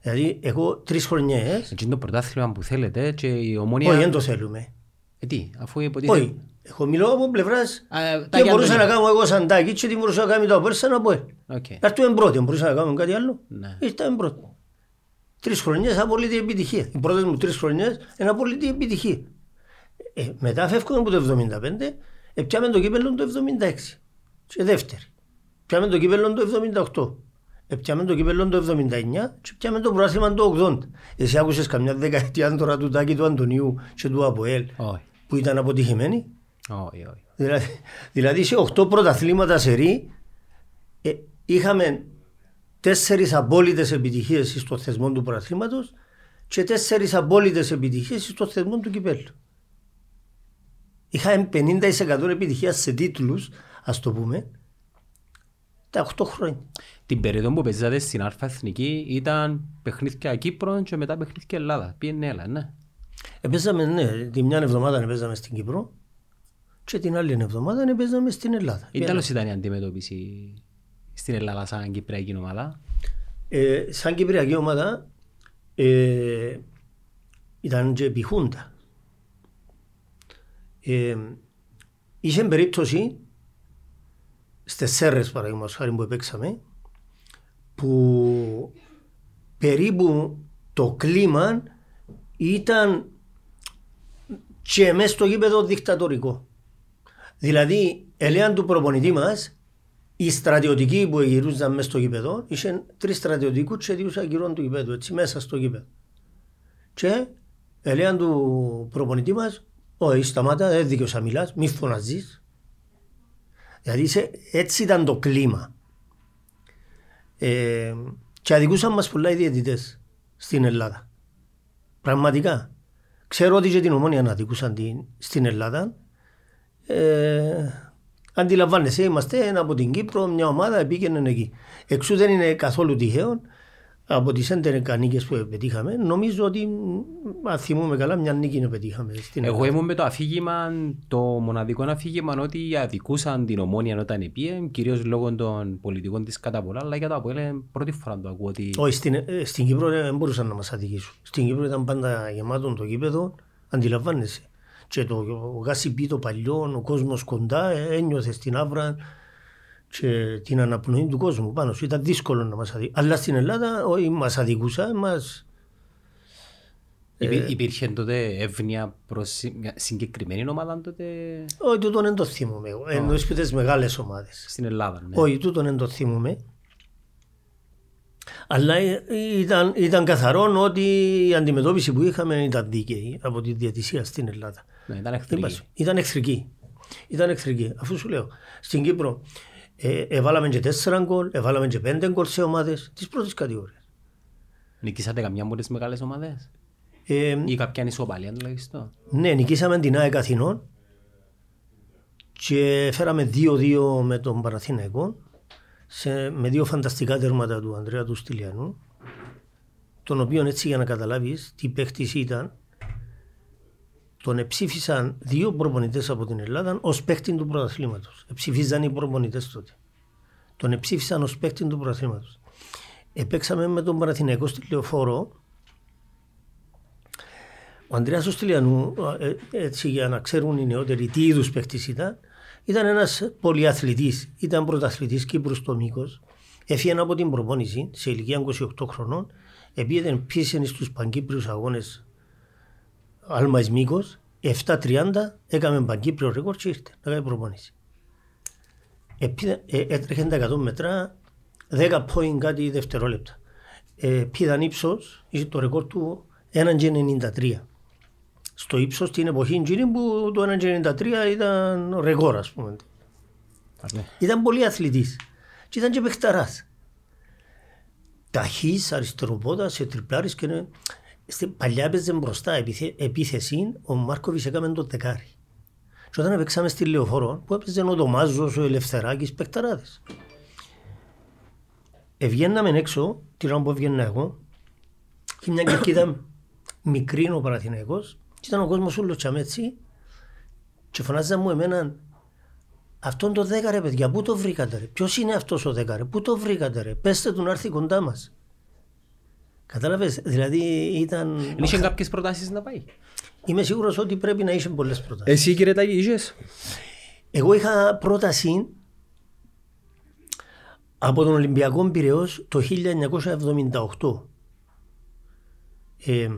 Δηλαδή, εγώ τρεις χρονιέ. Εκεί είναι το πρωτάθλημα που θέλετε και η Όχι, ομόνια... δεν το θέλουμε. Ε, τι, αφού υποτίθεται... Όχι. Εγώ μιλώ από πλευράς. Α, τα Τι για μπορούσα το- να κάνω εγώ σαν τάκι, και τι μπορούσα να κάνω το απέρσα να πω. ε. Οκ. Να έρθουμε πρώτοι, μπορούσαμε να κάνουμε κάτι άλλο. Ναι. Ήρθαμε πρώτοι. Τρεις χρονιές απολύτω επιτυχία. Οι πρώτες μου τρεις χρονιές είναι απολύτω επιτυχία. Ε, μετά φεύγουμε από το 75, ε, πιάμε το κύπελο το 76. Και δεύτερη. Πιάμε το κύπελο το 78. Ε, πιάμε το κύπελο το 79 και πιάμε το πρόθυμα το 80. Εσύ άκουσες καμιά δεκαετία τώρα του Τάκη του Αντωνίου και του Αποέλ Όχι. που ήταν αποτυχημένοι; Όχι, όχι. Δηλαδή, δηλαδή σε 8 πρωταθλήματα σε ρί ε, είχαμε τέσσερις απόλυτες επιτυχίες στο θεσμό του πρωταθλήματος και τέσσερις απόλυτες επιτυχίες στο θεσμό του κυπέλου. Είχαμε 50% επιτυχία σε τίτλους, ας το πούμε, τα 8 χρόνια. Την περίοδο που παίζατε στην Αλφα Εθνική ήταν παιχνίδια Κύπρο και μετά παιχνίδια Ελλάδα. Πήγαινε έλα, ναι. Επέζαμε, ναι, τη μια εβδομάδα παίζαμε στην Κύπρο και την άλλη εβδομάδα παίζαμε στην Ελλάδα. Ή τέλος ήταν η αντιμετώπιση στην Ελλάδα σαν Κυπριακή ομάδα; Ε, σαν Κυπριακή ομάδα ε, ήταν και επιχούντα. Ε, είχε περίπτωση στις Σέρρες παραδείγματος χάρη που παίξαμε που περίπου το κλίμα ήταν και μέσα στο γήπεδο δικτατορικό. Δηλαδή, ελέαν του προπονητή μας, οι στρατιωτικοί που γυρούσαν μέσα στο γήπεδο, είχαν τρεις στρατιωτικούς και δύο ακυρών του γήπεδου, έτσι μέσα στο γήπεδο. Και ελέαν του προπονητή μας, Όχι, σταμάτα, δεν δίκαιος να μιλάς, μη φωναζείς. Δηλαδή είσαι- έτσι ήταν το κλίμα. Ε, και αδικούσαν μας πολλά οι διαιτητές στην Ελλάδα. Πραγματικά. Ξέρω ότι και την ομόνια να αδικούσαν την, στην Ελλάδα. Ε, αντιλαμβάνεσαι, είμαστε ένα από την Κύπρο, μια ομάδα πήγαινε εκεί. Εξού δεν είναι καθόλου τυχαίο από τις 11 νίκες που πετύχαμε. Νομίζω ότι, μ, αν θυμούμε καλά, μια νίκη πετύχαμε στην Εγώ Ελλάδα. ήμουν με το αφήγημα, το μοναδικό αφήγημα ότι αδικούσαν την ομόνια όταν πήγε, κυρίως λόγω των πολιτικών της κατά πολλά, αλλά για το Αποέλ πρώτη φορά το ακούω ότι... Όχι, στην, ε, στην Κύπρο δεν μπορούσαν να μας αδικήσουν. Στην Κύπρο ήταν πάντα γεμάτο το γήπεδο, αντιλαμβάνεσαι. Και το γάσιπι το παλιό, ο κόσμος κοντά, ε, ένιωθε στην άβρα και την αναπνοή του κόσμου πάνω σου. Ήταν δύσκολο να μας αδικήσουν. Αλλά στην Ελλάδα όχι μας αδικούσαν, μας Υπή- Υπήρχε τότε εύνοια προς συ- μια συγκεκριμένη ομάδα τότε; Όχι, τούτον δεν το θυμούμαι εγώ. Εννοείς που τις μεγάλες ομάδες. στην Ελλάδα. Ναι. Όχι, τούτον δεν το θυμούμαι. Αλλά ε, ήταν, ήταν καθαρό ότι η αντιμετώπιση που είχαμε ήταν δίκαιη από τη διατησία στην Ελλάδα. Ναι, ήταν Δεν εχθρική. πας. Ήταν εχθρική. Ήταν εχθρική. Αφού σου λέω, στην Κύπρο ε, έβαλαμε και τέσσερα γκολ, έβαλαμε και πέντε γκολ σε ομάδες της πρώτης κατηγορίας. Νικήσατε καμιά από τις μεγάλες ομάδες; Ε, ή κάποια ανισοπαλία τουλάχιστον; ναι, νικήσαμε την ΑΕΚ Αθηνών και φέραμε 2-2 με τον Παναθηναϊκό σε, με δύο φανταστικά τέρματα του Ανδρέα του Στυλιανού τον οποίο έτσι για να καταλάβεις τι παίχτης ήταν τον εψήφισαν δύο προπονητές από την Ελλάδα ως παίχτη του πρωταθλήματος. Εψήφιζαν οι προπονητές τότε. Τον εψήφισαν ως παίχτη του πρωταθλήματος. Επέξαμε με τον Παναθηναϊκό στη Λεωφόρο ο Ανδρέας ο Στυλιανού, ε, έτσι για να ξέρουν οι νεότεροι τι είδους παίχτης ήταν, ήταν ένας πολυαθλητής, ήταν πρωταθλητής Κύπρου στο μήκος, έφυγε από την προπόνηση σε ηλικία 28 χρονών, επειδή πίεσαι στους παγκύπριους αγώνες Άλμα Μήκος, 7.30 έκαμε παγκύπριο ρεκόρ και ήρθε να κάνει προπόνηση. Επίδε- ε, Έτρεχε τα 100 μετρά, 10 point κάτι δευτερόλεπτα. Ε, πήδαν ύψος, είχε το ρεκόρ του 1,93. Στο ύψος την εποχή εκείνη που το 1,93 ήταν ρεκόρ ας πούμε. Α, ναι. Ήταν πολύ αθλητής και ήταν και παιχταράς. Ταχύς, αριστεροπόδας, σε τριπλάρις και είναι... Στην παλιά έπαιζε μπροστά επιθε... επίθεση, ο Μάρκοβις έκαμε το δεκάρι. Και όταν παίξαμε στη Λεωφόρο, που έπαιζε ο Ντομάζος, ο Ελευθεράκης, παιχταράδες. Ευγαίναμε έξω, την ώρα που έβγαινα εγώ, και μια κερκίδα μικρή ο Παναθηναϊκός, και ήταν ο κόσμος όλος τσαμέτσι, και φωνάζαν μου εμένα Αυτόν το δέκα ρε παιδιά, πού το βρήκατε ρε, ποιος είναι αυτός ο δέκα ρε, πού το βρήκατε ρε, πέστε του να έρθει κοντά μας. Κατάλαβες, δηλαδή ήταν... Δεν είχε κάποιες προτάσεις να πάει. Είμαι σίγουρος ότι πρέπει να είσαι πολλές προτάσεις. Εσύ κύριε Τάκη είχες; Εγώ είχα πρόταση από τον Ολυμπιακό Πυραιός το 1978. Ε,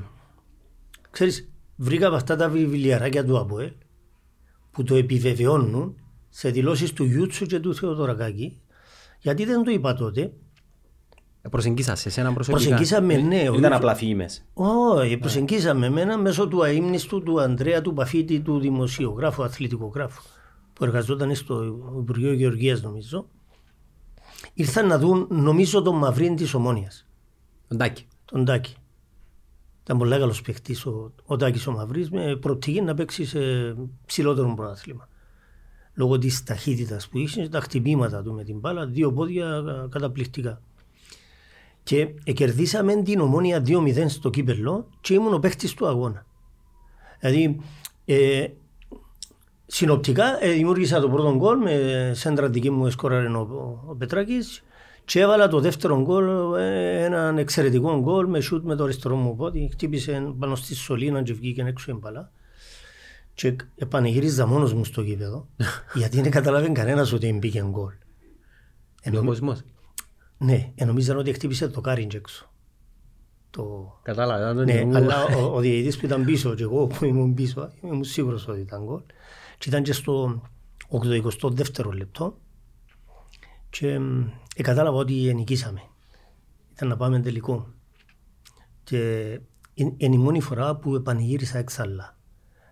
ξέρεις, βρήκα από αυτά τα βιβλιαράκια του ΑΠΟΕΛ που το επιβεβαιώνουν σε δηλώσεις του Γιούτσου και του Θεοδωρακάκη γιατί δεν το είπα τότε. Προσεγγίσα σε εσένα προσωπικά. Προσεγγίσαμε, ναι. Δεν ο ήταν απλά φήμες. όχι, προσεγγίσαμε εμένα μέσω του αείμνηστου του Ανδρέα του Παφίτη, του δημοσιογράφου, αθλητικογράφου, που εργαζόταν στο Υπουργείο Γεωργίας νομίζω. Ήρθαν να δουν, νομίζω, τον Μαυρίν της Ομόνιας, Τον Τάκη. τον Τάκη. Ήταν πολύ καλός παίχτη ο, ο Τάκης ο Μαυρής, με προοπτική να παίξει σε ψηλότερο πρωτάθλημα. Λόγω της ταχύτητας που είχες, τα χτυπήματα του με την μπάλα, δύο πόδια ε, καταπληκτικά. Και ε, κερδίσαμε την ομόνια 2-0 στο κύπελο και ήμουν ο παίχτης του αγώνα. Δηλαδή, ε, συνοπτικά ε, δημιούργησα το πρώτο γκολ με σέντρα δική μου σκόραρε ο, ο Πετράκης και έβαλα το δεύτερο γκολ, ε, έναν εξαιρετικό γκολ με σούτ με το αριστερό μου πόδι. Χτύπησε πάνω στη σωλήνα και βγήκε έξω η μπάλα. Και επανεγύριζα μόνος μου στο γήπεδο, *laughs* γιατί δεν καταλάβαινε κανένας ότι μπήκε γκολ. Ο κόσμος. Ναι, ε, νομίζαν ότι χτύπησε το Κάριντζ έξω. Το... Κατάλαβα. ήταν Ναι, το- αλλά ο, ο διαιτητής που ήταν πίσω και εγώ που ήμουν πίσω, ήμουν σίγουρος ότι ήταν γκολ. Και ήταν και στο 82ο λεπτό και μ, ε, κατάλαβα ότι νικήσαμε. Ήταν να πάμε τελικό. Και είναι είναι η μόνη φορά που επανηγύρισα έξαλλα.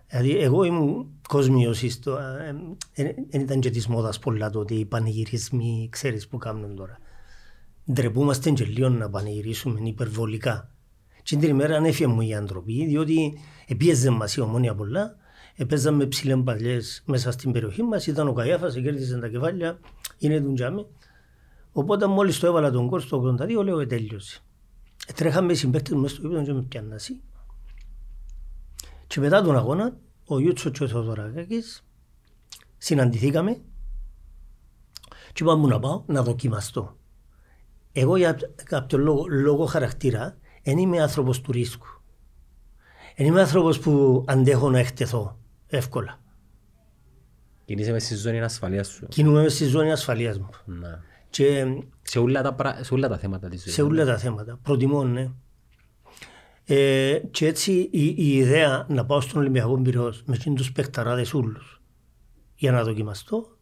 Δηλαδή εγώ ήμουν κόσμιος, στο, ε, ε, ε, δεν ήταν και της μόδας πολλά τότε οι πανηγυρισμοί, ξέρεις που κάνουν τώρα. Ντρεπούμαστε και λίγο να πανηγυρίσουμε υπερβολικά. Και την ημέρα ανέφυγε μου οι άνθρωποι, διότι επίεζε μας η ομόνια πολλά, επέζαμε ψηλές παλιές μέσα στην περιοχή μας, ήταν ο Καϊάφας, κέρδισε τα κεφάλια, είναι του τζάμι. Οπότε μόλις το έβαλα τον κόρ στο 82, λέω, ε, τέλειωσε. Ε, τρέχαμε οι συμπαίκτες μου μέσα στο γήπεδο και με πιάννασαι. Και μετά τον αγώνα, ο Ιούτσο και ο Θεοδωρακάκης συναντηθήκαμε και είπα μου να πάω να δοκιμαστώ. Εγώ για κάποιο λόγο, λόγο χαρακτήρα δεν είμαι άνθρωπος του ρίσκου. Δεν είμαι άνθρωπος που αντέχω να εκτεθώ εύκολα. Κινείσαι μες στη ζώνη ασφαλείας σου. Κινούμαι μες στη ζώνη ασφαλείας μου. Ναι. Και Σε όλα τα, πρα- σε όλα τα θέματα της ζωής. σε όλα τα θέματα. Προτιμώ, ναι. Ε, και έτσι η, η ιδέα να πάω στον Ολυμπιακό Πυραιός με τους παικταράδες ούλους για να δοκιμαστώ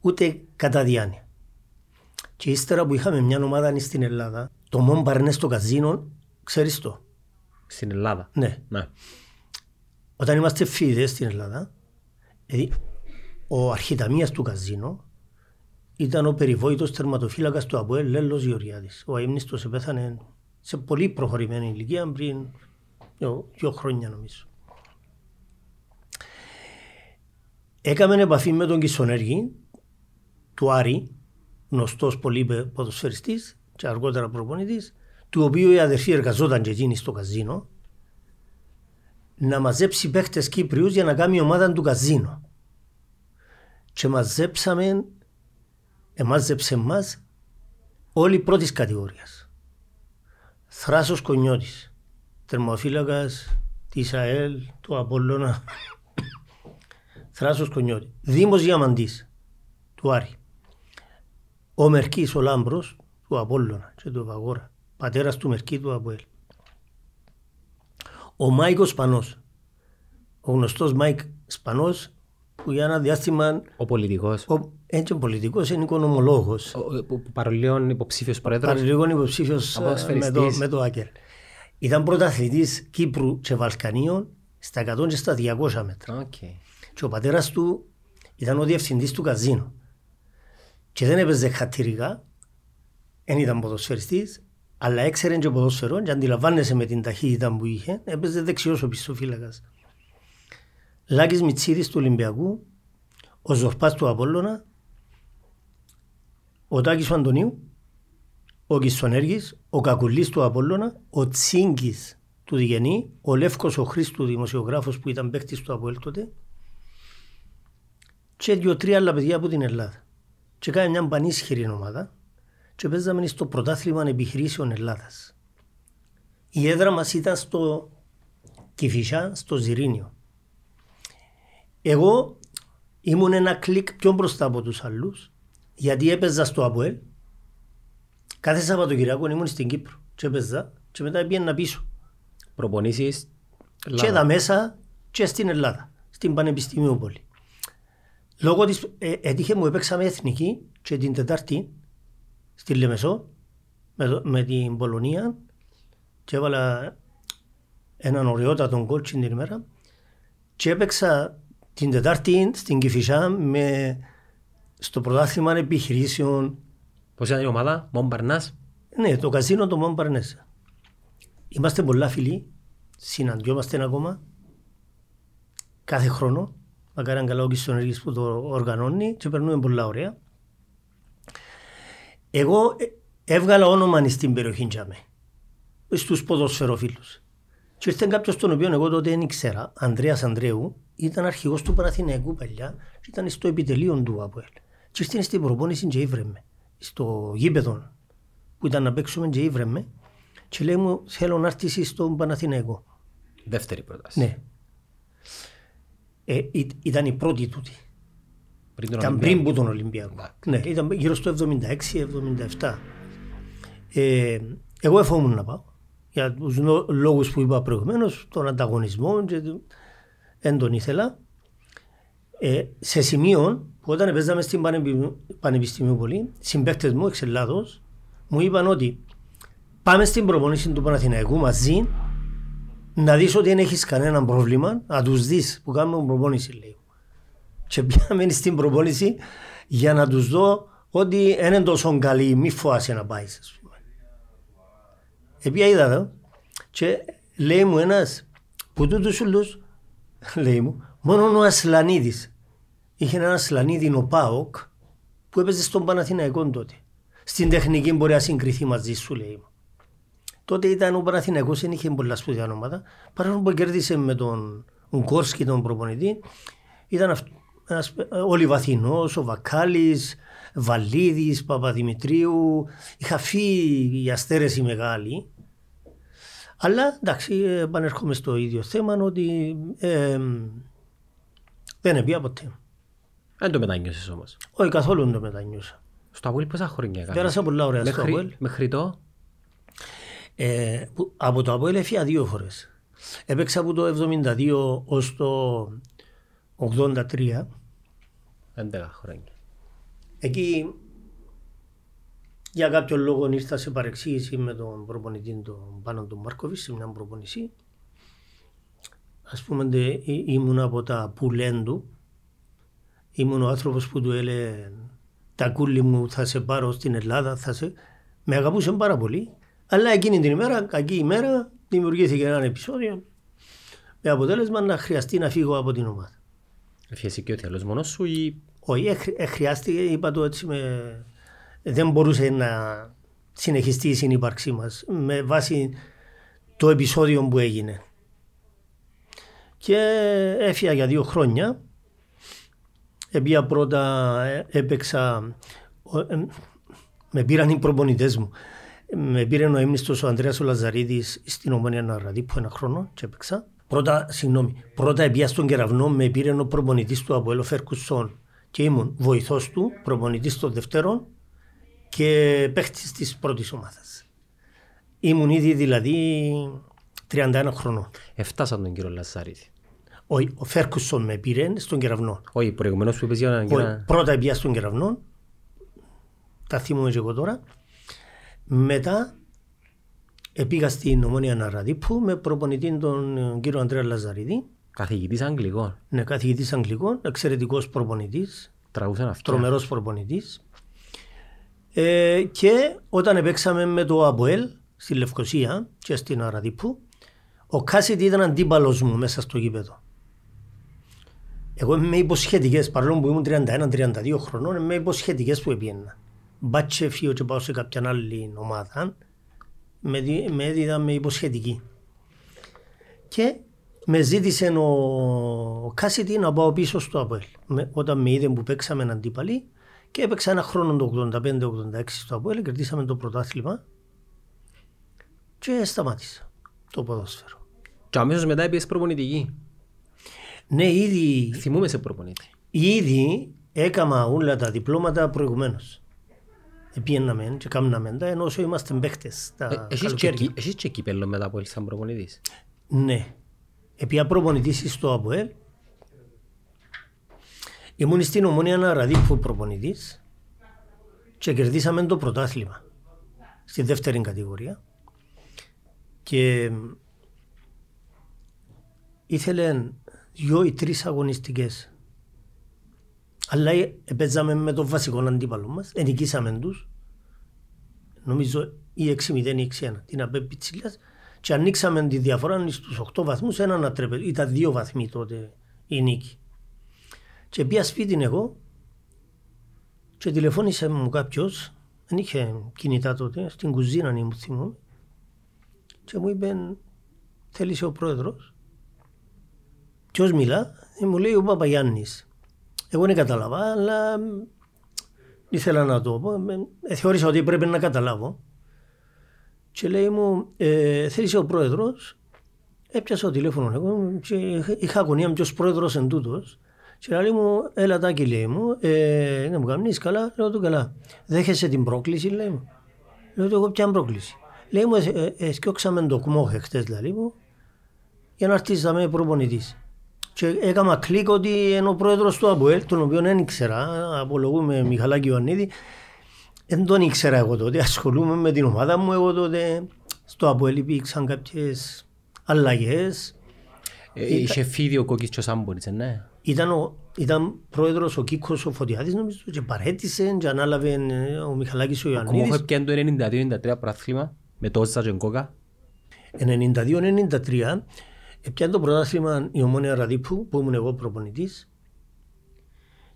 ούτε κατά διάνοια. Και ύστερα που είχαμε μια ομάδα στην Ελλάδα, το Μον στο καζίνο, ξέρεις το; Στην Ελλάδα. Ναι. ναι. Όταν είμαστε φοιτητές στην Ελλάδα, δηλαδή, ο αρχιταμίας του καζίνο ήταν ο περιβόητος τερματοφύλακας του ΑΠΟΕΛ Λέλος Γεωργιάδης. Ο αείμνηστος επέθανε σε πολύ προχωρημένη ηλικία πριν δύο, δύο χρόνια νομίζω. Έκαμε επαφή με τον Κισονέργη του Άρη, γνωστός πολύ ποδοσφαιριστής και αργότερα προπονητής, του οποίου η αδερφή εργαζόταν και εκείνη στο καζίνο, να μαζέψει παίχτες Κύπριους για να κάνει ομάδα του καζίνο. Και μαζέψαμε, εμάζεψε εμάς όλοι πρώτης κατηγορίας. Θράσος Κονιώτης, τερμοφύλακας της ΑΕΛ, του Απόλλωνα, *coughs* Θράσος Κονιώτη. Δήμος Διαμαντής, του Άρη. Ο Μερκής, ο Λάμπρος, του Απόλλωνα και του Ευαγόρα. Πατέρας του Μερκή του Αποέλ. Ο Μάικος Σπανός, ο γνωστός Μάικ Σπανός, που για ένα διάστημα... Ο πολιτικός. Ο, έτσι ο πολιτικός είναι οικονομολόγος. Παρολίων υποψήφιος πρόεδρος. Παρολίων υποψήφιος ε, με το, με το Άκερ. Ήταν πρωταθλητής Κύπρου και Βαλκανίων στα 100 και στα 200 μέτρα. Okay. Και ο πατέρας του ήταν ο διευθυντής του καζίνου. Και δεν έπαιζε χατηρικά, δεν ήταν ποδοσφαιριστής, αλλά έξερε και ποδοσφαιρό και αντιλαμβάνεσαι με την ταχύτητα που είχε, έπαιζε δεξιός ο πιστοφύλακας. Λάκης Μιτσίδης του Ολυμπιακού, ο Ζορπάς του Απόλλωνα, ο Τάκης του Αντωνίου, ο Κισονέργης, ο Κακουλής του Απόλλωνα, ο Τσίγκης του Διγενή, ο Λεύκος ο Χρήστου δημοσιογράφος που ήταν παίκτης του Αποέλ τότε και δύο-τρία άλλα παιδιά από την Ελλάδα. Και κάνει μια πανίσχυρη ομάδα και παίζαμε στο πρωτάθλημα επιχειρήσεων Ελλάδας. Η έδρα μας ήταν στο Κηφισιά, στο Ζηρίνιο. Εγώ ήμουν ένα κλικ πιο μπροστά από τους άλλους γιατί έπαιζα στο ΑΠΟΕΛ κάθε Σαββατοκυριακό ήμουν στην Κύπρο και έπαιζα και μετά πήγαινα πίσω. Προπονήσεις και εδώ μέσα και στην Ελλάδα, στην Πανεπιστημίου Πόλη. Λόγω της, ε, έτυχε μου έπαιξαμε εθνική και την Τετάρτη στη Λεμεσό με, με την Πολωνία και έβαλα έναν ωραιότατο γκολ την ημέρα και έπαιξα την Τετάρτη στην Κηφισιά με στο πρωτάθλημα επιχειρήσεων. Πώς ήταν η ομάδα, Μομπαρνάς. Ναι, το καζίνο το Μομπαρνές. Είμαστε πολλά φίλοι, συναντιόμαστε ακόμα κάθε χρόνο. Μακάρι αν καλά ο Κιστονέργης που το οργανώνει και περνούμε πολλά ωραία. Εγώ ε, έβγαλα όνομα στην περιοχή Τζάμε, στους ποδοσφαιροφίλους. Και ήρθε κάποιος τον οποίο εγώ τότε δεν ήξερα, Ανδρέας Ανδρέου, ήταν αρχηγός του Παναθηναϊκού παλιά και ήταν στο επιτελείο του ΑΠΟΕΛ. Και ήρθε στην προπόνηση και ήβρεμε, στο γήπεδο που ήταν να παίξουμε και ήβρεμε και λέει μου θέλω να έρθεις στον Παναθηναϊκό. Δεύτερη πρόταση. Ναι. Ε, ήταν η πρώτη τούτη. Πριν ήταν πριν που τον Ολυμπιακό. Ναι, ήταν γύρω στο 76-77. Ε, εγώ εφόμουν να πάω. Για τους λόγους που είπα προηγουμένως, τον ανταγωνισμό και δεν τον ήθελα. Ε, σε σημείο που όταν παίζαμε στην Πανεπιστημίου Πολύ, συμπαίκτες μου εξ Ελλάδος, μου είπαν ότι πάμε στην προπονήση του Παναθηναϊκού μαζί να δεις ότι δεν έχεις κανένα πρόβλημα, να τους δεις που κάνουμε προπόνηση λέει και πήγαμε *laughs* στην προπόνηση για να τους δω ότι δεν είναι τόσο καλή, μη φοάσαι να πάεις. Επειδή είδα εδώ και λέει μου ένας που τούτους ούλους, *laughs* λέει μου, μόνο ο Ασλανίδης. Είχε ένα Ασλανίδη ο Πάοκ που έπαιζε στον Παναθηναϊκό τότε. Στην τεχνική μπορεί να συγκριθεί μαζί σου λέει μου. Τότε ήταν ο Παναθηναϊκός, δεν είχε πολλά σπουδιά ονόματα. Παρόλο που κέρδισε με τον Ουγκόρσκι τον προπονητή, ήταν αυτό ο Λιβαθινός, ο Βακάλης, Βαλίδης, Παπαδημητρίου. Είχα φύγει η αστέρεση μεγάλη. Αλλά εντάξει, επανέρχομαι στο ίδιο θέμα ότι ε, δεν έπια ποτέ. Δεν το μετανιώσες όμως. Όχι καθόλου δεν το μετανιώσα. Στο Αβουέλ πόσα χρόνια έκανες; Πέρασα πολλά ωραία στο Αβουέλ. Μέχρι το. Ε, που, από το Αποέλ έφυγα δύο φορές. Έπαιξα από το 72 ως το 83. 11 χρόνια. Εκεί για κάποιο λόγο ήρθα σε παρεξήγηση με τον προπονητή τον Πάνο τον Μάρκοβιτς σε μια προπονησή. Ας πούμε τε, ή- ήμουν από τα πουλέντου. Ήμουν ο άνθρωπος που του έλεγε τα κούλι μου θα σε πάρω στην Ελλάδα. Θα σε... Με αγαπούσε πάρα πολύ. Αλλά εκείνη την ημέρα, κακή ημέρα, δημιουργήθηκε ένα επεισόδιο με αποτέλεσμα να χρειαστεί να φύγω από την ομάδα. Έφυγες και ο θέλος μόνος σου ή Όχι, ε, χρ- ε, χρειάστηκε, είπα το έτσι, με... δεν μπορούσε να συνεχιστεί η συνύπαρξή μας με βάση το επεισόδιο που έγινε. Και έφυγα για δύο χρόνια. Επία πρώτα ε, έπαιξα, ο- ε, με πήραν οι προπονητές μου. Με πήρε ο έμνηστος ο Ανδρέας ο Λαζαρίδης στην Ομόνια Ναραδίπου ένα χρόνο και έπαιξα. Πρώτα, συγγνώμη, πρώτα επία στον κεραυνό με πήρε ο προπονητής του Αποέλο Φερκουσόν και ήμουν βοηθός του, προπονητής των δευτέρων και παίχτης της πρώτης ομάδας. Ήμουν ήδη δηλαδή 31 χρονών. έφτασαν τον κύριο Λαζαρίδη. Ο, ο Φέρκουσον με πήρε στον κεραυνό. Όχι, προηγουμένως που είπες για έναν Ο- κύριο... Πρώτα πήγα στον κεραυνό, τα θυμούμαι και εγώ τώρα. Μετά πήγα στην Ομόνια Ναραδίπου με προπονητή τον ε, κύριο Αντρέα Λαζαρίδη. Καθηγητής Αγγλικών. Είναι καθηγητής Αγγλικών, εξαιρετικός προπονητής, Τραγούσαν αυτό. τρομερός προπονητής. Ε, και όταν παίξαμε με το Αποέλ στη Λευκοσία και στην Αραδίπου, ο Κάσιτ ήταν αντίπαλος μου μέσα στο γήπεδο. Εγώ είμαι με υποσχετικές, παρόλο που ήμουν 31-32 χρονών, είμαι με υποσχετικές που έπιαινα. Μπάτσε φύγω και πάω σε κάποια άλλη ομάδα, με, δι- με έδιδα με υποσχετική. Και με ζήτησε ο, ο Κάσιτι να πάω πίσω στο Αποέλ. Με, όταν με είδε που παίξαμε αντίπαλοι και έπαιξα ένα χρόνο το 85-86 στο Αποέλ, κερδίσαμε το πρωτάθλημα και σταμάτησα το ποδόσφαιρο. Και αμέσως μετά έπιες προπονητική. Ναι, ήδη, Θυμούμαι σε προπονητή. ήδη έκανα όλα τα διπλώματα προηγουμένως. Επίεναμε και κάμναμε τα ενώ όσο είμαστε παίχτες τα Ε, Έχεις και, καλοκαίρια. κύ- έχεις και κύπελλο μετά που έλθαν προπονητής; Ναι. Επία προπονητής στο ΑΠΟΕΛ. Ήμουν στην Ομόνια Ναραδίπου προπονητής και κερδίσαμε το πρωτάθλημα στη δεύτερη κατηγορία. Και ήθελε δυο ή τρεις αγωνιστικές. Αλλά ε, παίζαμε με τον βασικό αντίπαλο μας, ενικήσαμε τους νομίζω ή 6-0 ή 6-1 την ΑΠΕ Πιτσιλιάς και ανοίξαμε τη διαφορά στους 8 βαθμούς ένα να τρέπε. Ήταν δύο βαθμοί τότε η νίκη. Και πήγα σπίτι εγώ και τηλεφώνησε μου κάποιος, δεν είχε κινητά τότε, στην κουζίνα ήμουν θυμούμαι και μου είπε θέλησε ο πρόεδρος; Ποιος μιλά, Ε, μου λέει ο Παπαγιάννης. Εγώ δεν κατάλαβα, αλλά μ, ήθελα να το πω. Ε, θεώρησα ότι πρέπει να καταλάβω. Και λέει μου, ε, θέλησε ο πρόεδρος, έπιασα το τηλέφωνο εγώ και είχα- είχα αγωνία με ποιος πρόεδρος εν τούτος. Και λέει μου, έλα τάκι λέει μου, ε, να μου κάνεις καλά, λέω του καλά. Δέχεσαι την πρόκληση λέει μου. Λέω του εγώ ποια πρόκληση. Λέει μου, ε, ε, εσκιώξαμε το κμόχε χτες λέει μου, για να έρθεις να με προπονητής. Και έκανα κλικ ότι είναι ο πρόεδρος του ΑΠΟΕΛ, τον οποίο δεν ήξερα, απολογούμε Μιχαλάκη Ιωαννίδη, δεν τον ήξερα εγώ τότε, ασχολούμαι με την ομάδα μου εγώ τότε. Στο ΑΠΟΕΛ υπήρξαν κάποιες αλλαγές. Ε, Είχε φύγει ο Κόκκις και ο Σάμποριτς, ε, ναι. Ήταν, ο, ήταν πρόεδρος ο Κίκος ο Φωτιάδης νομίζω και παρέτησε και ανάλαβε ε, ο Μιχαλάκης ο Ακόμα έχω Ιωαννίδης. πιάνει το 92-93 πρωτάθλημα με το Ότζα και Κόκα. 92-93 έπιανε το πρωτάθλημα η Ομόνια Ραδίπου που ήμουν εγώ προπονητής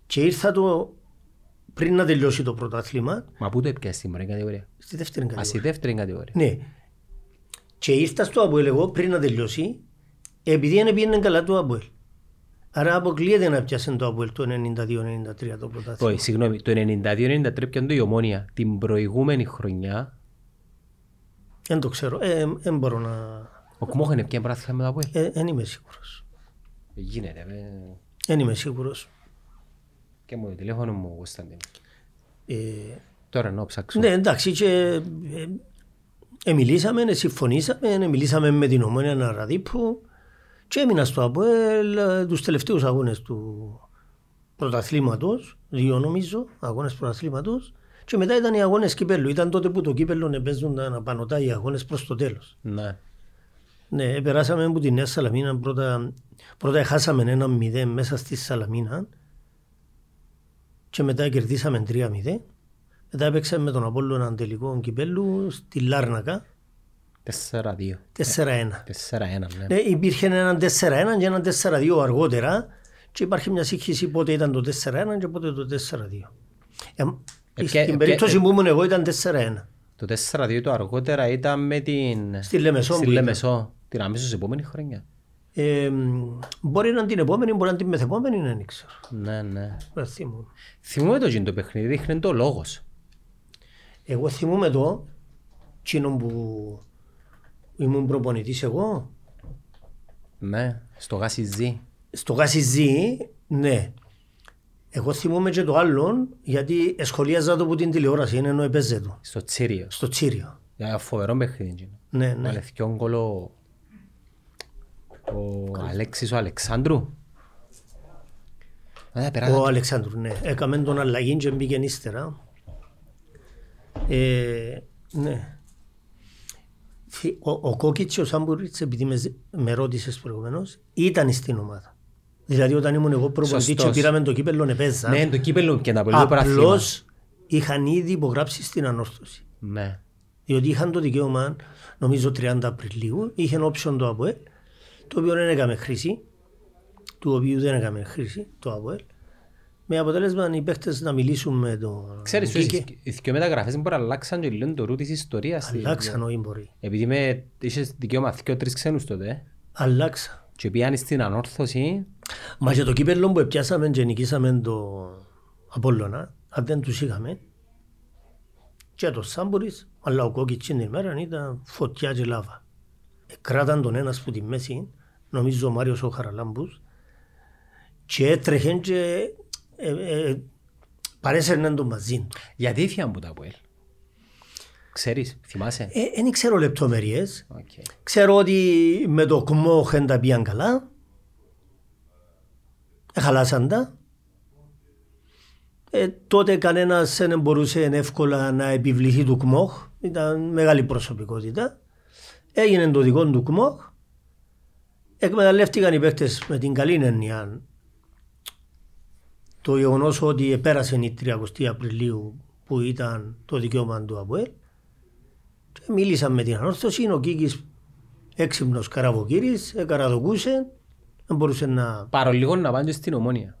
και ήρθα το πριν να τελειώσει το πρωτάθλημα Μα πού το έπιασες στην πρώτη κατηγορία; στη δεύτερη Α, στη κατηγορία. δεύτερη κατηγορία. Ναι. Και ήρθα στο Αποέλ εγώ πριν να τελειώσει επειδή δεν πήγαινε καλά το Αποέλ. Άρα αποκλείεται να πιάσει το Αποέλ το 92-93 το πρωτάθλημα. Όχι, συγγνώμη, το 92-93 πιάνε το η Ομόνια την προηγούμενη χρονιά. Δεν το ξέρω. Ε, Δεν μπορώ να... Ο Κμόχεν έπιανε πρωτάθλημα μετά από ελ. ε, Δεν είμαι σίγουρος. Γίνεται, ε. Δεν είμαι σίγουρος. Και μου το τηλέφωνο μου, Κωνσταντίνο. Ε, Τώρα να ψάξω. Ναι, εντάξει, και, ε, Εμιλήσαμε, ε, συμφωνήσαμε, ε, μιλήσαμε με την ομόνια Ναραδίπου και έμεινα στο ΑΠΟΕΛ ε, τους τελευταίους αγώνες του πρωταθλήματος, δύο νομίζω, αγώνες πρωταθλήματος και μετά ήταν οι αγώνες κύπελου. Ήταν τότε που το κύπελο παίζονταν απανωτά οι αγώνες προς το τέλος. Ναι. Ναι, περάσαμε από τη Νέα Σαλαμίνα. Πρώτα, πρώτα χάσαμε ένα μηδέν μέσα στη Σαλαμίνα και μετά κερδίσαμε 3-0. Μετά έπαιξαμε με τον Απόλλο έναν τελικό κυπέλου στη Λάρνακα. 4-2. 4-1. 4-1, ναι. ναι. Υπήρχε έναν 4-1 και έναν 4-2 αργότερα και υπάρχει μια σύγχυση πότε ήταν το 4-1 και πότε το 4-2. Ε, ε, στην περίπτωση που ήμουν εγώ ήταν 4-1. Το 4-2 το αργότερα ήταν με την... Στη Λεμεσό. Στη Λεμεσό. Την αμέσως επόμενη χρονιά. Ε, μπορεί να είναι την επόμενη, μπορεί να είναι την μεθεπόμενη, δεν ξέρω. Ναι, ναι. Θυμούμαι. Θυμούμαι το το παιχνίδι, δείχνει το λόγος. Εγώ θυμούμαι το, εκείνο που ήμουν προπονητής εγώ. Ναι, στο Γάσι Ζή. Στο Γάσι Ζή, ναι. Εγώ θυμούμαι και το άλλο, γιατί σχολίαζα το από την τηλεόραση, είναι ενώ έπαιζε το. Στο Τσίριο. Στο Τσίριο. Για φοβερό παιχνίδι. Ναι, ναι. Αλεθιόν κολο ο Αλέξης ο Αλεξάνδρου. Ο Αλεξάνδρου, ναι. Έκαμε τον αλλαγή και μπήκε ύστερα. Ε, ναι. Ο, ο Κόκκιτς και ο Σάμπουριτς, επειδή με, με ρώτησες προηγουμένως, ήταν στην ομάδα. Δηλαδή όταν ήμουν εγώ προπονητή και πήραμε το κύπελο επέζα. Ναι, το κύπελο και να πολύ Απλώς είχαν ήδη υπογράψει στην ανόρθωση. Ναι. Διότι είχαν το δικαίωμα, νομίζω 30 Απριλίου, είχαν όψιον το ΑΠΟΕΛ, το οποίο δεν έκαμε χρήση, του οποίου δεν έκαμε χρήση το ΑΠΟΕΛ, με αποτέλεσμα οι παίχτες να μιλήσουν με το... Ξέρεις, οι δύο μεταγραφές μπορεί να αλλάξαν και λένε το ρου της ιστορίας. Αλλάξαν, όχι μπορεί. Επειδή με, είχες δικαίωμα δύο τρεις ξένους τότε. Αλλάξαν. Και πήγαν στην ανόρθωση. Μα και το κύπελλο που πιάσαμε και νικήσαμε το Απόλλωνα, αν δεν τους είχαμε, και το Σάμπουρης, αλλά ο Κόκκιτς την ημέρα ήταν φωτιά και λάβα. Ε, κράταν τον ένας που τη μέση, νομίζω ο Μάριος ο Χαραλάμπους, και έτρεχε και ε, ε, παρέσαιρναν τον μαζί του. Γιατί έφυγαν από τα Αποέλ. Ξέρεις, θυμάσαι; Δεν ε, ξέρω λεπτομέρειες. Okay. Ξέρω ότι με το ΚΜΟΧ δεν τα πήγαν καλά. Εχαλάσαν τα. Ε, τότε κανένας δεν μπορούσε εύκολα να επιβληθεί του ΚΜΟΧ. Ήταν μεγάλη προσωπικότητα. Έγινε το δικό του ΚΜΟΧ. Εκμεταλλεύτηκαν οι παίκτες με την καλή έννοια το γεγονός ότι πέρασε η 30 Απριλίου που ήταν το δικαίωμα του ΑΠΟΕΛ Μίλησα με την ανόρθωση, ο Κίκης έξυπνος καραβοκύρης, καραδοκούσε, δεν μπορούσε να... Παρολίγο να πάνε στην ομόνια.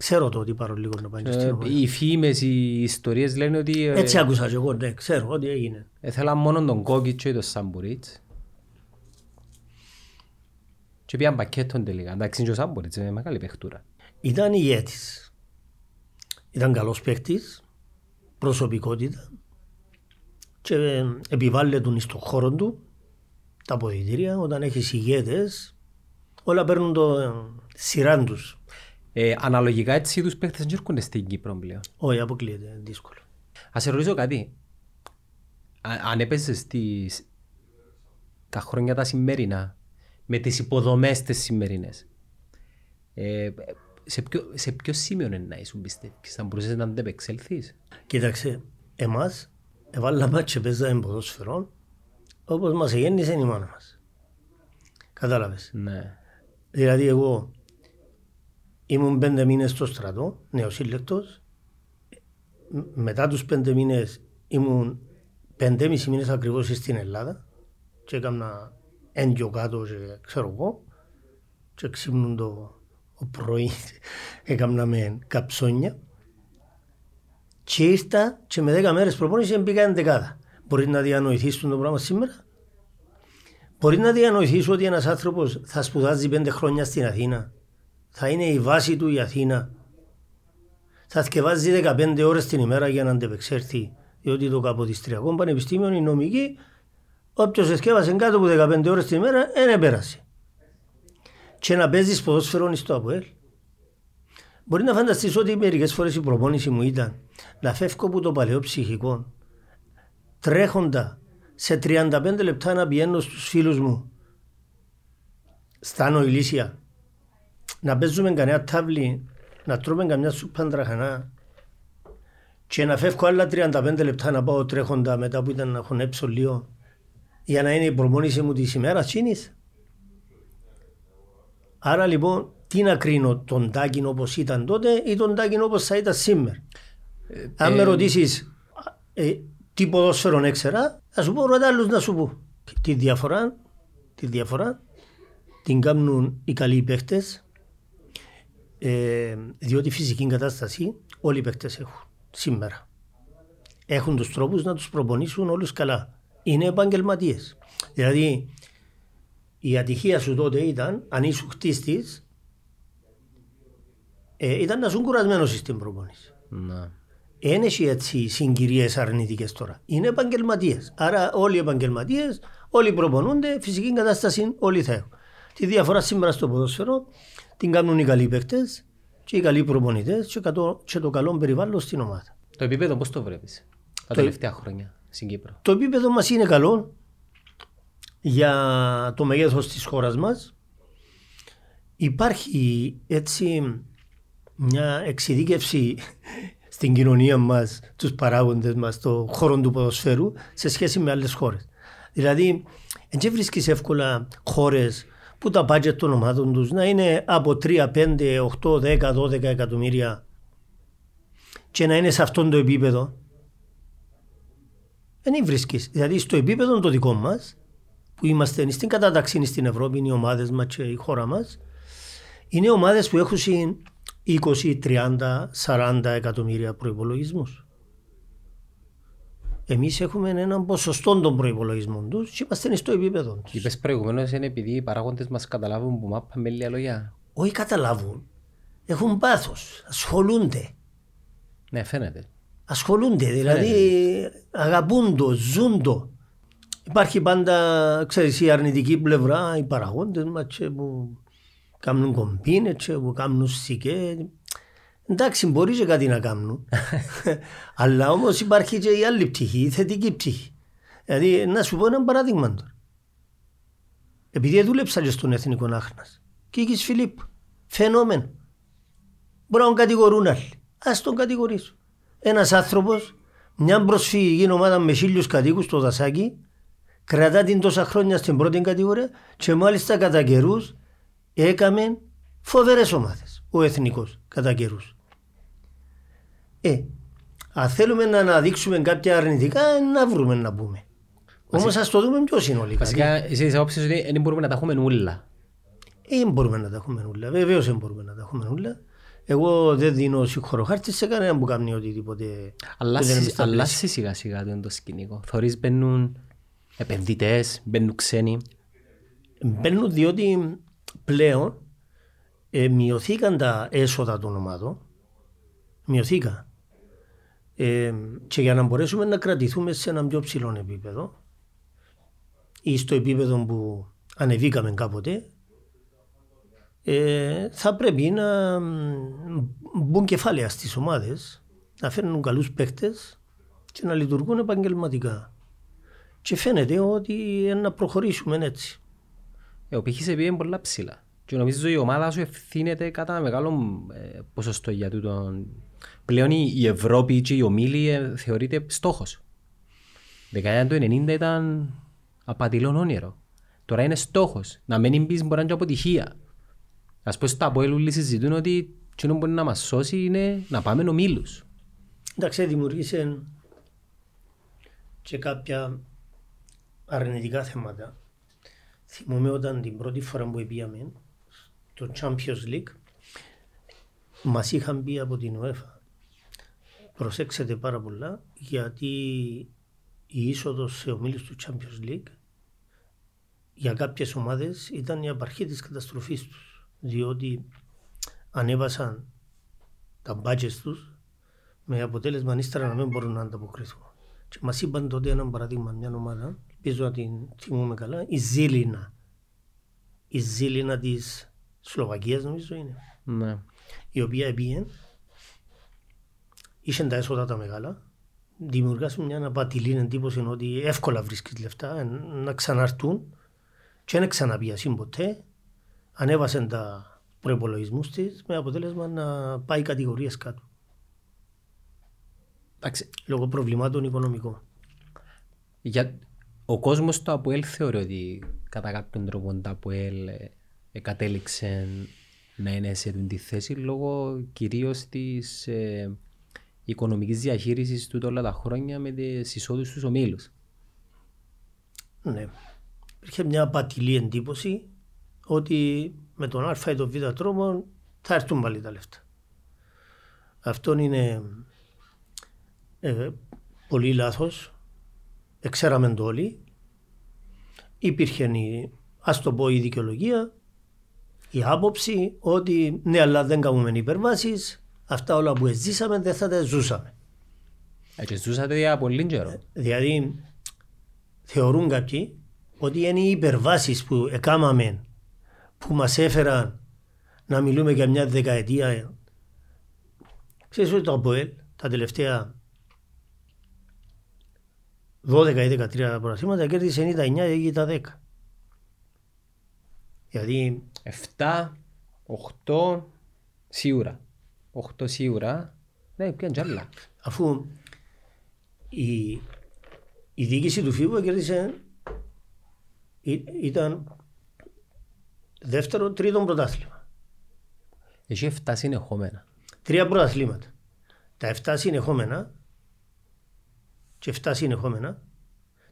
Ξέρω το ότι παρολίγο να πάνε στην ε, ομόνια. Οι φήμες, οι ιστορίες λένε ότι... Ε, Έτσι άκουσα και εγώ, ναι, ξέρω ότι έγινε. Έθελα μόνο τον Κόκκιτ και τον Σαμπουρίτς. Και πήγαν πακέτον τελικά. Εντάξει, και ο Σάμποριτς είναι μεγάλη παιχτούρα. Ήταν ηγέτης. Ήταν καλός παίχτης, προσωπικότητα και επιβάλλεται στον χώρο του τα αποδητήρια όταν έχεις ηγέτες, όλα παίρνουν το σειρά τους. Ε, αναλογικά έτσι του παίχτε δεν έρχονται στην Κύπρο πλέον. Όχι, αποκλείεται, δύσκολο. Α σε ρωτήσω κάτι. Α, αν έπαιζες στις... τα χρόνια τα σημερινά με τις υποδομές τις σημερινές, ε, σε, ποιο, σε ποιο σημείο να ήσουν πιστεύεις, θα μπορούσες να αντεπεξέλθεις; Κοίταξε, εμάς έβαλαμε και παίζαμε ποδόσφαιρο όπως μας γέννησε η μάνα μας. Κατάλαβες; Ναι. Δηλαδή εγώ ήμουν πέντε μήνες στο στρατό, νεοσύλλεκτος. Μετά τους πέντε μήνες ήμουν πέντε μισή μήνες ακριβώς στην Ελλάδα και έκανα έντιο κάτω και ξέρω εγώ και ξύπνουν το πρωί *laughs* έκανα με καψόνια και ήρθα και με δέκα μέρες προπόνηση μπήκα εντεκάδα. Μπορεί να διανοηθείς το πράγμα σήμερα; Μπορεί να διανοηθείς ότι ένας άνθρωπος θα σπουδάζει πέντε χρόνια στην Αθήνα; Θα είναι η βάση του η Αθήνα. Θα θυκευάζει 15 ώρες την ημέρα για να αντεπεξέλθει. Διότι το Καποδιστριακό Πανεπιστήμιο η νομική, όποιος εσκεύασε κάτω από 15 ώρες την ημέρα, δεν επέρασε. Και να παίζεις ποδόσφαιρο στο ΑΠΟΕΛ. Μπορεί να φανταστείς ότι μερικές φορές η προπόνηση μου ήταν να φεύγω από το παλαιό ψυχικό τρέχοντα σε 35 λεπτά να πηγαίνω στους φίλους μου στα νοηλίσια να παίζουμε κανένα τάβλη, να τρώμε καμιά σούπα τραχανά και να φεύγω άλλα 35 λεπτά να πάω τρέχοντα μετά που ήταν να χωνέψω λίγο για να είναι η προμόνηση μου της ημέρας τσίνης. Άρα λοιπόν τι να κρίνω τον Τάκιν όπως ήταν τότε ή τον Τάκιν όπως θα ήταν σήμερα; Ε, Αν με ε, ρωτήσεις ε, τι ποδόσφαιρο έξερα, θα σου πω ρωτά άλλους να σου πω. Τη διαφορά, τη διαφορά την κάνουν οι καλοί παίχτες ε, διότι φυσική κατάσταση όλοι οι παίχτες έχουν σήμερα. Έχουν τους τρόπους να τους προπονήσουν όλους καλά. Είναι επαγγελματίες. Δηλαδή η ατυχία σου τότε ήταν, αν ήσουν χτίστης, ε, ήταν να σου κουρασμένος στην προπόνηση. Να. Δεν έχει έτσι συγκυρίε αρνητικές τώρα. Είναι επαγγελματίες. Άρα όλοι οι επαγγελματίες, όλοι προπονούνται, φυσική κατάσταση όλοι θα έχουν. Τη διαφορά σήμερα στο ποδόσφαιρο την κάνουν οι καλοί παίκτες και οι καλοί προπονητές και, και το καλό περιβάλλον στην ομάδα. Το επίπεδο πώς το βλέπεις τα τελευταία χρόνια στην Κύπρο; Το επίπεδο μας είναι καλό για το μεγέθο της χώρας μας. Υπάρχει έτσι μια εξειδίκευση *laughs* στην κοινωνία μας, τους παράγοντες μας, το χώρο του ποδοσφαίρου σε σχέση με άλλες χώρες. Δηλαδή, δεν βρίσκεις εύκολα χώρες που τα budget των ομάδων τους να είναι από 3, 5, 8, 10, 12 εκατομμύρια και να είναι σε αυτό το επίπεδο. Δεν βρίσκεις. Δηλαδή, στο επίπεδο το δικό μας, που είμαστε στην κατάταξη στην Ευρώπη, είναι οι ομάδες μας και η χώρα μας, είναι ομάδες που έχουν 20, 30, 40 εκατομμύρια προπολογισμού. Εμείς έχουμε έναν ποσοστό των προπολογισμών τους και είμαστε στο επίπεδο τους. Είπες προηγουμένως είναι επειδή οι παράγοντες μας καταλάβουν που μάπα με λίγα λόγια. Όχι καταλάβουν. Έχουν πάθος. Ασχολούνται. Ναι, φαίνεται. Ασχολούνται. Δηλαδή αγαπούν το, ζουν το. Υπάρχει πάντα, ξέρεις, η αρνητική πλευρά, οι παραγόντες μας που κάνουν κομπίνες, που κάνουν σικέ. Εντάξει, μπορεί και κάτι να κάνουν. *laughs* Αλλά όμως υπάρχει και η άλλη πτυχή, η θετική πτυχή. Δηλαδή, να σου πω ένα παράδειγμα τώρα. Επειδή δούλεψα και στον Εθνικό Άχνα, Κίκη Φιλίπ, φαινόμενο. Μπορεί να τον κατηγορούν άλλοι. Α τον κατηγορήσω. Ένας άνθρωπος, μια προσφυγική ομάδα με χίλιους κατοίκους στο δασάκι, κρατά την τόσα χρόνια στην πρώτη κατηγορία και μάλιστα κατά καιρούς έκαμε φοβερές ομάδες. Ο εθνικός κατά καιρούς. Ε, αν θέλουμε να αναδείξουμε κάποια αρνητικά, να βρούμε να πούμε. Όμως ας το δούμε πιο συνολικά. Βασικά, εσύ είσαι άποψη ότι δεν μπορούμε να τα έχουμε ούλα. Δεν μπορούμε να τα έχουμε ούλα. Βεβαίως δεν μπορούμε να τα έχουμε ούλα. Εγώ δεν δίνω συγχωροχάρτη σε κανέναν που κάνει οτιδήποτε. Αλλάζει σιγά σιγά το σκηνικό. Θωρείς μπαίνουν επενδυτές, μπαίνουν ξένοι. Μπαίνουν διότι πλέον ε, μειωθήκαν τα έσοδα των ομάδων. Μειωθήκαν. Ε, και για να μπορέσουμε να κρατηθούμε σε ένα πιο ψηλό επίπεδο ή στο επίπεδο που ανεβήκαμε κάποτε ε, θα πρέπει να μπουν κεφάλαια στις ομάδες να φέρνουν καλούς παίκτες και να λειτουργούν επαγγελματικά. Και φαίνεται ότι να προχωρήσουμε έτσι. Ε, ο πύχης επειδή πολλά ψηλά. Και νομίζω η ομάδα σου ευθύνεται κατά μεγάλο ε, ποσοστό για τούτον πλέον η Ευρώπη και η ομίλη ε, θεωρείται στόχος. Δεκαετία του 90 ήταν απατηλόν όνειρο. Τώρα είναι στόχος. Να μένει πίσω μπορεί να είναι αποτυχία. Α πούμε, στα Αποέλου συζητούν ότι τι που μπορεί να μας σώσει είναι να πάμε ομίλους. Εντάξει, δημιουργήσε και κάποια αρνητικά θέματα. Θυμούμαι όταν την πρώτη φορά που πήγαμε το Champions League μας είχαν πει από την UEFA προσέξτε πάρα πολλά γιατί η είσοδος σε ομίλους του Champions League για κάποιες ομάδες ήταν η απαρχή της καταστροφής τους διότι ανέβασαν τα budgets τους με αποτέλεσμα ύστερα να μην μπορούν να ανταποκριθούν. Και μας είπαν τότε ένα παράδειγμα μια ομάδα, ελπίζω να την θυμούμε καλά, η Ζήλινα. Η Ζήλινα της Σλοβακίας νομίζω είναι. Ναι. Η οποία πήγε είχε τα έσοδα τα μεγάλα, δημιουργάς μια απατηλή εντύπωση ότι εύκολα βρίσκεις λεφτά, ε, να ξαναρτούν και δεν ξαναπιασεί ποτέ. Ανέβασαν τα προπολογισμού της με αποτέλεσμα να πάει κατηγορίες κάτω. Εντάξει, Λόγω προβλημάτων οικονομικών. Για... Ο κόσμος του ΑΠΟΕΛ θεωρεί ότι κατά κάποιον τρόπο το ΑΠΟΕΛ ε, ε, κατέληξε να είναι σε αυτή τη θέση λόγω κυρίως της ε, οικονομικής διαχείρισης του όλα τα χρόνια με τις εισόδους στους ομίλους. Ναι. Υπήρχε μια απατηλή εντύπωση ότι με τον Α ή τον Β τρόπο θα έρθουν πάλι τα λεφτά. Αυτό είναι ε, πολύ λάθος. Εξέραμε το όλοι. Υπήρχε η, ας το πω η δικαιολογία, η άποψη ότι ναι αλλά δεν κάνουμε υπερβάσεις, αυτά όλα που ζήσαμε δεν θα τα ζούσαμε. Έτσι ζούσατε για πολύ καιρό. Δηλαδή θεωρούν κάποιοι ότι είναι οι υπερβάσεις που έκαναμε που μας έφεραν να μιλούμε για μια δεκαετία. Ξέρεις ότι το ΑΠΟΕΛ τα τελευταία 12 ή 13 πρωταθλήματα κέρδισε ή τα 9 ή τα 10. Δηλαδή 7, 8, σίγουρα. 8 σίγουρα. Ναι, πιάνε κι άλλα. αφού η, η διοίκηση του ΦΥΒΟ κέρδισε ή- ήταν δεύτερο, τρίτο πρωτάθλημα. Έχει 7 συνεχόμενα. Τρία πρωταθλήματα. Τα 7 συνεχόμενα και 7 συνεχόμενα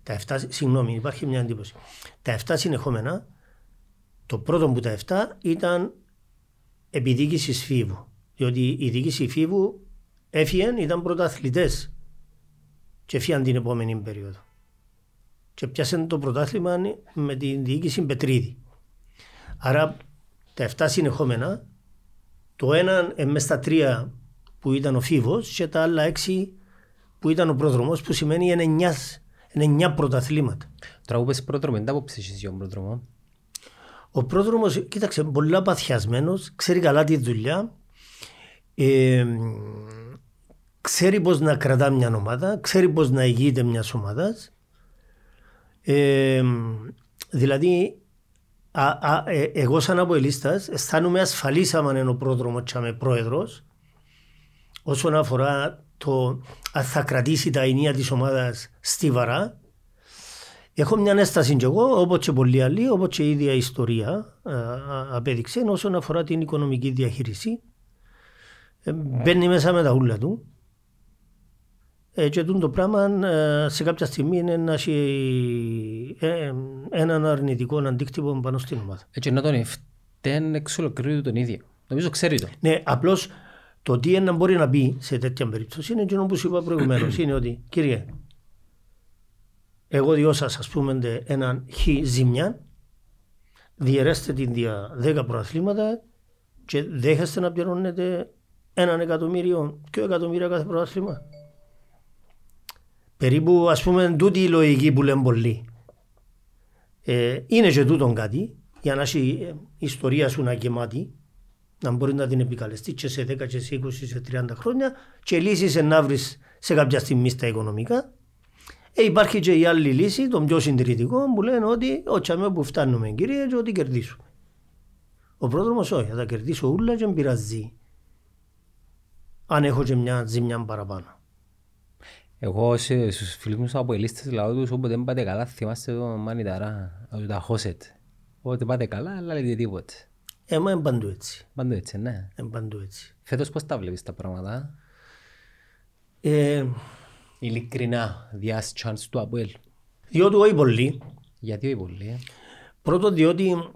τα 7, συγγνώμη, υπάρχει μια εντύπωση. Τα 7 συνεχόμενα, το πρώτο που τα 7 ήταν επί διοίκησης φίβου. Διότι η διοίκηση φίβου έφυγαν, ήταν πρωταθλητές και έφυγαν την επόμενη περίοδο. Και πιάσαν το πρωτάθλημα με την διοίκηση Πετρίδη. Άρα τα 7 συνεχόμενα το ένα ε, μες στα τρία που ήταν ο Φίβος και τα άλλα έξι που ήταν ο πρόδρομος που σημαίνει είναι εννιάς, είναι εννιά πρωταθλήματα. Τώρα που πες πρόδρομο, δεν τα απόψεις εσύ για τον πρόδρομο; Ο πρόδρομος, κοίταξε, πολύ παθιασμένος, ξέρει καλά τη δουλειά, ε, ξέρει πώς να κρατά μια ομάδα, ξέρει πώς να ηγείται μιας ομάδας. Ε, δηλαδή, α, α, ε, εγώ σαν αποελίστας αισθάνομαι ασφαλής άμα είναι ο πρόδρομος και είμαι πρόεδρος όσον αφορά το αν θα κρατήσει τα ενία της ομάδας στιβαρά Έχω μια ένσταση κι εγώ, όπως και πολλοί άλλοι, όπως και η ίδια η ιστορία α, α, απέδειξε όσον αφορά την οικονομική διαχείριση. Ε, μπαίνει μέσα με τα ούλα του ε, και τούτο το πράγμα ε, σε κάποια στιγμή είναι να έχει ε, έναν αρνητικό αντίκτυπο πάνω στην ομάδα. Έτσι να τον φταίν εξ ολοκλήρου τον ίδιο. Νομίζω ξέρει το. Ναι, απλώς το τι ένα μπορεί να πει σε τέτοια περίπτωση είναι εκείνο που σου είπα προηγουμένως. είναι ότι, κύριε, εγώ διώ σα, ας πούμε, τε έναν χ ζημιά, διαιρέστε την δια 10 προαθλήματα και δέχεστε να πληρώνετε έναν εκατομμύριο και εκατομμύρια κάθε προάθλημα. Περίπου, ας πούμε, τούτη η λογική που λένε πολλοί. Ε, είναι και τούτον κάτι, για να έχει ε, η ιστορία σου να γεμάτη, να μπορεί να την επικαλεστεί και σε 10 και σε 20 σε 30 χρόνια και λύσεις να βρεις σε κάποια στιγμή στα οικονομικά. Ε, υπάρχει και η άλλη λύση, το πιο συντηρητικό, που λένε ότι ο τσαμέ που φτάνουμε κύριε και ότι κερδίσουμε. Ο πρόδρομος όχι, θα τα κερδίσω ούλα και δεν πειράζει. Αν έχω και μια ζημιά παραπάνω. Εγώ σε- στους φίλους μου στους αποελίστες λαό τους όποτε δεν πάτε καλά θυμάστε το μανιταρά, ότι τα χώσετε. Όποτε πάτε καλά, αλλά λέτε τίποτε. Ε, μα είναι παντού έτσι. Πάντο έτσι, ναι. Είναι παντού έτσι. Φέτος πώς τα βλέπεις τα πράγματα; Ε, Ειλικρινά, διάς chance του Αποέλ. διότι όχι πολύ. Γιατί όχι πολύ. ε; Πρώτον διότι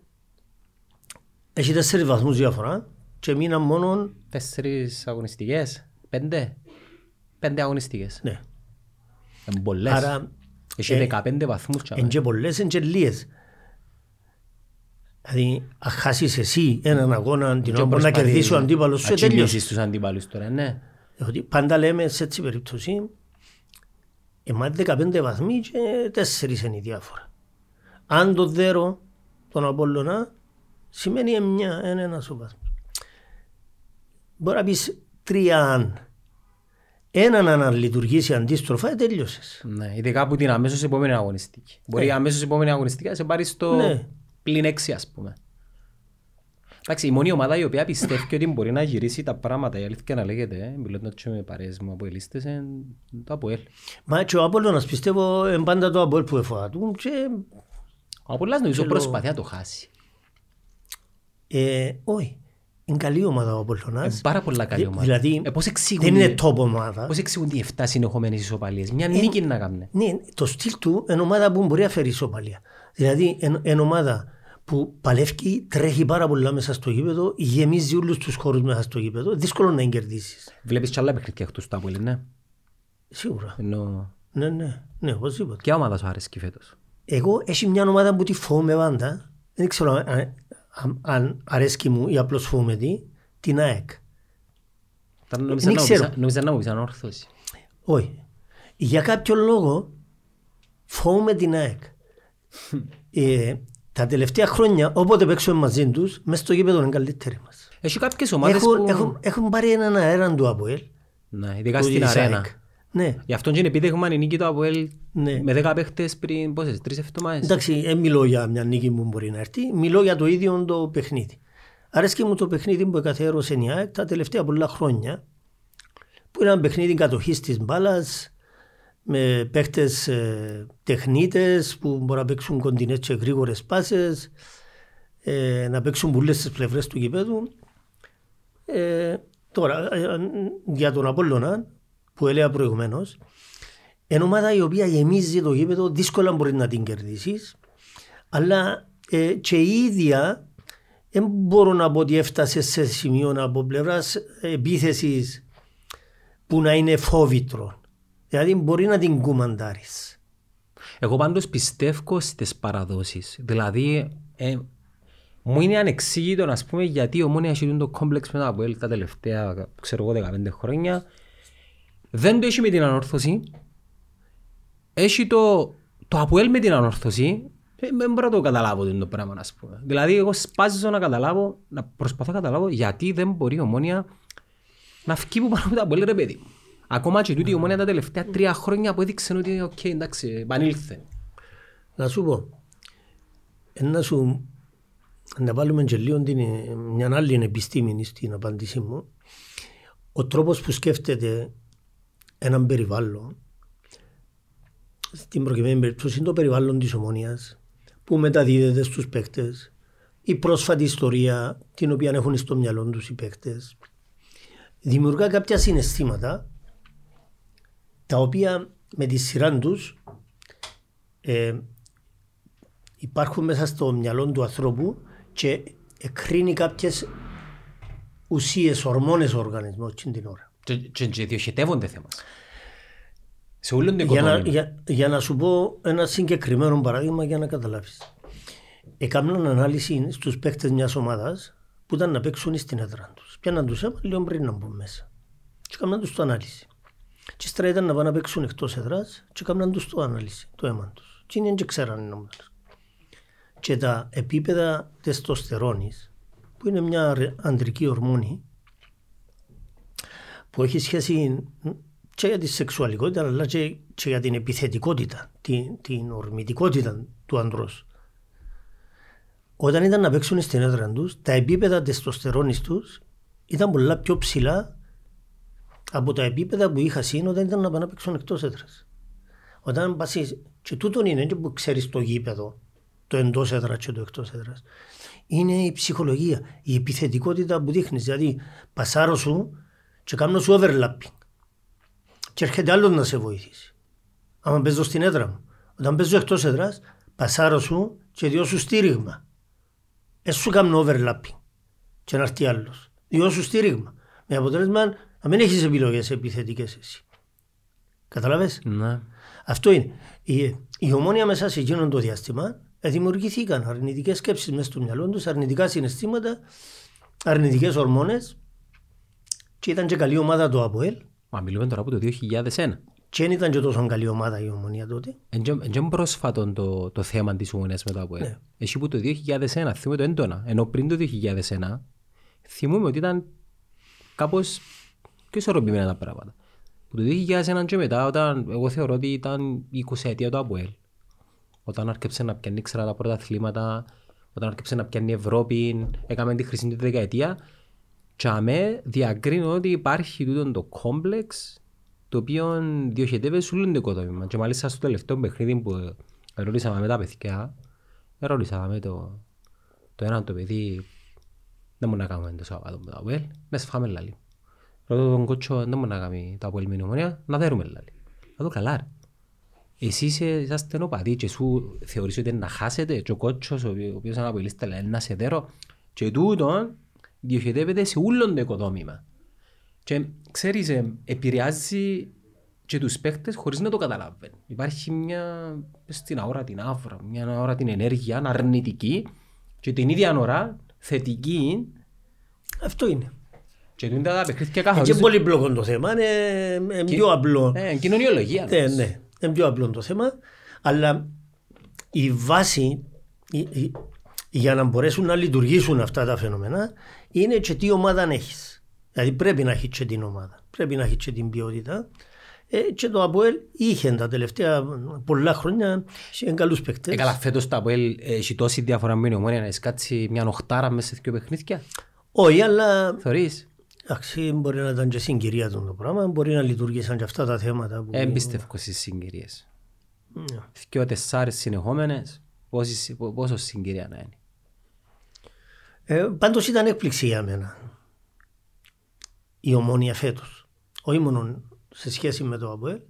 έχει τέσσερις βαθμούς διαφορά και μείναν μόνο Τέσσερις αγωνιστικές, πέντε. Πέντε αγωνιστικές. ναι. Είναι πολλές. Άρα Έχει ε, 15 βαθμούς. τσάμε. Εν και πολλές, εν και λίγες. Δηλαδή, αν χάσεις εσύ έναν αγώνα, την ώρα μπορεί να κερδίσει ο αντίπαλος σου, Να τέλειος. κυλήσεις τους αντίπαλους τώρα, ναι. Ότι πάντα λέμε σε έτσι περίπτωση, εμάς 15 βαθμοί και 4 είναι η διάφορα. Αν το δέρω τον Απόλλωνα, σημαίνει μια, ένα ένας ο βαθμός. Μπορεί να πεις τρία αν. έναν αναλειτουργήσει αντίστροφα, ε, τελειώσες. Ναι, ειδικά από την αμέσως επόμενη αγωνιστική. Μπορεί η αμέσως επόμενη αγωνιστική να σε πάρει στο Ναι. πλην έξι ας πούμε. Εντάξει, η μόνη ομάδα η οποία πιστεύει ότι μπορεί να γυρίσει τα πράγματα, η αλήθεια να λέγεται, ε, μιλώντας και με παρέες μου από ελίστες, είναι το ΑΠΟΕΛ. Μα και ο Απόλλωνας πιστεύω είναι πάντα το Απόλλων που εφοά του και Ο Απόλλωνας νομίζω Και προσπαθεί να το χάσει. ε, όχι, είναι καλή ομάδα ο Είναι Απόλλωνας. πάρα πολλά καλή Δη- ομάδα. δηλαδή, ε, πώς εξηγούν, Δεν είναι top ομάδα. πώς εξηγούν οι 7 συνεχόμενες ισοπαλίες; Μια νίκη να κάνουν. Ναι, το στυλ του είναι ομάδα που μπορεί να φέρει ισοπαλία. Δηλαδή, είναι ομάδα που παλεύει, τρέχει πάρα πολλά μέσα στο γήπεδο, γεμίζει όλους τους χώρους μέσα στο γήπεδο, δύσκολο να κερδίσεις. Βλέπεις και άλλα παιχνίδια εκτός του Απόλλη, ναι; Σίγουρα. Ενώ... Ναι, ναι, ναι, οπωσδήποτε. Ποια ομάδα σου αρέσει φέτος; Εγώ έχει μια ομάδα που τη φοβούμαι πάντα, δεν ξέρω αν, αν, αν αρέσκει μου ή απλώς φοβούμαι τη, την ΑΕΚ. Ήταν- νόμιζα δεν να μου ξέρω. πεις- Νόμιζα να μου πεις ανόρθωση. Όχι. Για κάποιο λόγο φοβούμαι την ΑΕΚ. *laughs* ε, τα τελευταία χρόνια, όποτε παίξουμε μαζί τους, μέσα στο γήπεδο είναι καλύτεροι μας. Έχει κάποιες ομάδες Έχουν, που... έχουν, έχουν πάρει έναν αέρα του ΑΠΟΕΛ. Ναι, ειδικά του στην της αρένα. ΑΕΚ. Ναι, Γι' αυτό και είναι επίδεγμα η νίκη του ΑΠΟΕΛ ναι. με 10 παίχτες πριν πόσες, τρεις εβδομάδες. Εντάξει, δεν μιλώ για μια νίκη που μπορεί να έρθει, μιλώ για το ίδιο το παιχνίδι. Αρέσκει μου το παιχνίδι που εκαθιέρωσε η ΑΕΚ τα τελευταία πολλά χρόνια, που είναι ένα παιχνίδι κατοχής της μπάλας, με παίχτες ε, τεχνίτες που μπορούν να παίξουν κοντινές και γρήγορες πάσες, ε, να παίξουν πολλές στις πλευρές του γηπέδου. Ε, τώρα, ε, για τον Απόλλωνα, που έλεγα προηγουμένως, είναι ομάδα η οποία γεμίζει το γήπεδο, δύσκολα μπορεί να την κερδίσεις. Αλλά ε, και η ίδια δεν μπορώ να πω ότι έφτασε σε σημείο από πλευράς επίθεσης που να είναι φόβητρο. Δηλαδή μπορεί να την κουμαντάρεις. Εγώ πάντως πιστεύω στις παραδόσεις. Δηλαδή, ε, μου είναι ανεξήγητο να πούμε γιατί η Ομόνοια έχει το κόμπλεξ με το ΑΠΟΕΛ τα τελευταία, ξέρω εγώ, 15 χρόνια. Δεν το έχει με την Ανόρθωση. Έχει το, το ΑΠΟΕΛ με την Ανόρθωση. Ε, Δεν μπορώ να το καταλάβω το πράγμα, να πούμε. Δηλαδή, εγώ σπάζω να καταλάβω, να προσπαθώ να καταλάβω γιατί δεν μπορεί η Ομόνοια να φύγει που πάνω από τα ΑΠΟΕΛ, ρε παιδί. μου. Ακόμα και τούτη η Ομόνοια τα τελευταία τρία χρόνια που έδειξε ότι οκ, εντάξει, επανήλθε. Να σου πω, ε, να σου να βάλουμε και λίγο την, μια άλλη επιστήμη στην απάντησή μου. Ο τρόπος που σκέφτεται έναν περιβάλλον, στην προκειμένη περίπτωση είναι το περιβάλλον της ομόνιας, που μεταδίδεται στους παίκτες, η πρόσφατη ιστορία την οποία έχουν στο μυαλό τους οι παίκτες, δημιουργά κάποια συναισθήματα τα οποία με τη σειρά τους ε, υπάρχουν μέσα στο μυαλό του ανθρώπου και εκρίνει κάποιες ουσίες, ορμόνες ο οργανισμός εκείνη την ώρα. Και, και, και διοχετεύονται θέματα. Σε όλο το Για να, οικοδόμημα. για, για να σου πω ένα συγκεκριμένο παράδειγμα για να καταλάβεις. Έκαναν ανάλυση στους παίκτες μιας ομάδας που ήταν να παίξουν στην έδρα τους. Πιάναν τους αίμα λίγο πριν να μπουν μέσα. Και έκαναν τους το ανάλυση. Και ύστερα ήταν να πάνε να παίξουν εκτός έδρας και έκαναν τους το ανάλυση, το αίμα τους. Και είναι και ξέραν οι ομάδες. Και τα επίπεδα τεστοστερόνης, που είναι μια ρε- ανδρική ορμόνη, που έχει σχέση και για τη σεξουαλικότητα αλλά και, και για την επιθετικότητα, την, την ορμητικότητα του ανδρός. Όταν ήταν να παίξουν στην έδρα τους, τα επίπεδα τεστοστερόνης τους ήταν πολλά πιο ψηλά από τα επίπεδα που είχα σύν όταν ήταν να πάνε να παίξουν εκτός έδρας. Όταν πας, και τούτον είναι και που ξέρεις το γήπεδο, το εντός έδρας και το εκτός έδρας, είναι η ψυχολογία, η επιθετικότητα που δείχνεις. Δηλαδή, πασάρω σου και κάνω σου overlapping. Και έρχεται άλλο να σε βοηθήσει. Άμα παίζω στην έδρα μου. Όταν παίζω εκτός έδρας, πασάρω σου και διώ σου στήριγμα. Ε, σου κάνω overlapping. Και να έρθει άλλος. Διώ σου στήριγμα. Με αποτέλεσμα να μην έχεις επιλογές επιθετικές εσύ. Καταλαβες. Ναι. Αυτό είναι. Η, η ομόνια μέσα σε εκείνο το διάστημα ε, δημιουργηθήκαν αρνητικές σκέψεις μέσα στο μυαλό τους, αρνητικά συναισθήματα, αρνητικές ορμόνες και ήταν και καλή ομάδα το ΑΠΟΕΛ Μα μιλούμε τώρα από το 2001. και δεν ήταν και τόσο καλή ομάδα η ομονία τότε. Είναι πρόσφατο το, το θέμα της ομονίας μετά από Ναι. ένα. Εσύ που το 2001 θυμούμε το έντονα. Ενώ πριν το 2001 θυμούμε ότι ήταν κάπως πιο ισορροπημένα τα πράγματα. Που το 2001 και μετά, όταν εγώ θεωρώ ότι ήταν η 20 ετία του ΑΠΟΕΛ. Όταν άρχισε να πιάνει ξέρα τα πρώτα αθλήματα, όταν άρχισε να πιάνει η Ευρώπη, έκαμε τη χρυσή του δεκαετία. Και αμέ διακρίνω ότι υπάρχει τούτο το κόμπλεξ το οποίο διοχετεύεται σε όλο το οικοδόμημα. Και μάλιστα στο τελευταίο παιχνίδι που ρωτήσαμε με τα παιδιά, ρωτήσαμε με το, το ένα το παιδί, δεν μπορεί να κάνουμε το Σαββάτο με τα ΑΠΟΕΛ, μέσα φάμε λάλη. Ρωτώ τον κότσο, δεν μπορεί να κάνει τα ΑΠΟΕΛ με νομονία, να δέρουμε λάλη. Να το καλά ρε. Εσείς είσαστε νοπατοί και σου θεωρείς ότι να χάσετε και ο κότσος ο οποίος είναι αποελίστα λέει να σε δέρω και τούτο διοχετεύεται σε όλο το οικοδόμημα. Και ξέρεις, ε, επηρεάζει και τους παίχτες χωρίς να το καταλάβουν. Υπάρχει μια στην αόρα την άφρα, μια αόρα την ενέργεια αρνητική και την ίδια ώρα θετική Αυτό είναι. και τούτα τα παιχνίδια Και καθορίζουν. πολύ πλοκό το θέμα, είναι ε, πιο απλό. Ε, κοινωνιολογία. Ναι, ναι, είναι πιο απλό το θέμα. Αλλά η βάση η- η- για να μπορέσουν να λειτουργήσουν αυτά τα φαινόμενα είναι και τι ομάδα έχεις. Δηλαδή πρέπει να έχεις και την ομάδα. Πρέπει να έχεις και την ποιότητα. Ε, και το ΑΠΟΕΛ είχε τα τελευταία πολλά χρόνια σε καλούς Ε, παίκτες. καλά, φέτος τα ΑΠΟΕΛ έχει τόση διαφορά με την ομόνια να σκάτσει μια οχτάρα μέσα σε δύο παιχνίδια; Όχι, αλλά Θεωρείς; εντάξει, μπορεί να ήταν και συγκυρία του το πράγμα. Μπορεί να λειτουργήσαν και αυτά τα θέματα. Που... Ε, Εμπιστεύω στις συγκυρίες. Ναι. Δυο τεσσάρες συνεχόμενες, πόση- πο- πόσος συγκυρία να είναι. Ε, πάντως ήταν έκπληξη για μένα η ομόνια φέτος. Όχι μόνο σε σχέση με το ΑΠΟΕΛ.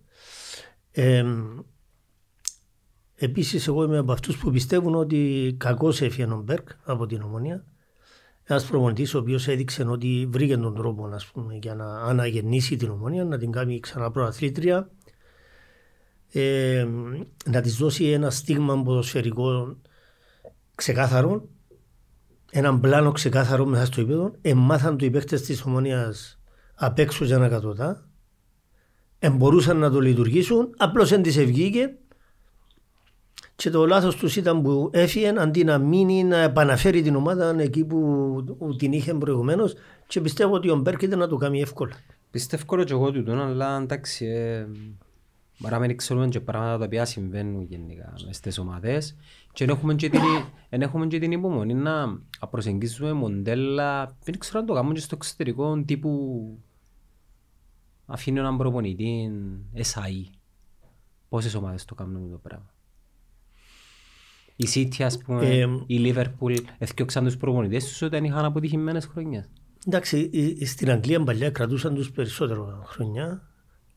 Ε, επίσης εγώ είμαι από αυτούς που πιστεύουν ότι κακώς έφυγε ο Μπέρκ από την ομόνια. Ένας προπονητής ο οποίος έδειξε ότι βρήκε τον τρόπο ας πούμε, για να αναγεννήσει την ομόνια, να την κάνει ξανά προαθλήτρια, ε, να της δώσει ένα στίγμα ποδοσφαιρικό ξεκάθαρο έναν πλάνο ξεκάθαρο μέσα στο επίπεδο. Εμάθαν του οι παίκτες της ομονίας απ' έξω για να κατωτά. Εμπορούσαν να το λειτουργήσουν, απλώς δεν της ευγήκε και το λάθος τους ήταν που έφυγε αντί να μείνει να επαναφέρει την ομάδα εκεί που, που την είχε προηγουμένως και πιστεύω ότι ο Μπέρκ ήταν να το κάνει εύκολα. Πιστεύω και εγώ τούτον, αλλά εντάξει, ε, μπορεί να μην ξέρουμε και πράγματα τα οποία συμβαίνουν γενικά μες στις ομάδες και δεν έχουμε και την, εν έχουμε και την υπομονή να να προσεγγίσουμε μοντέλα, δεν ξέρω αν το κάνουμε και στο εξωτερικό, τύπου αφήνει έναν προπονητή SAE. Πόσες ομάδες το κάνουν το πράγμα; Η City, ας πούμε, Ε, η Liverpool, έφτιαξαν τους προπονητές τους όταν είχαν αποτυχημένες χρονιές. Εντάξει, ε, στην Αγγλία παλιά κρατούσαν τους περισσότερο χρόνια.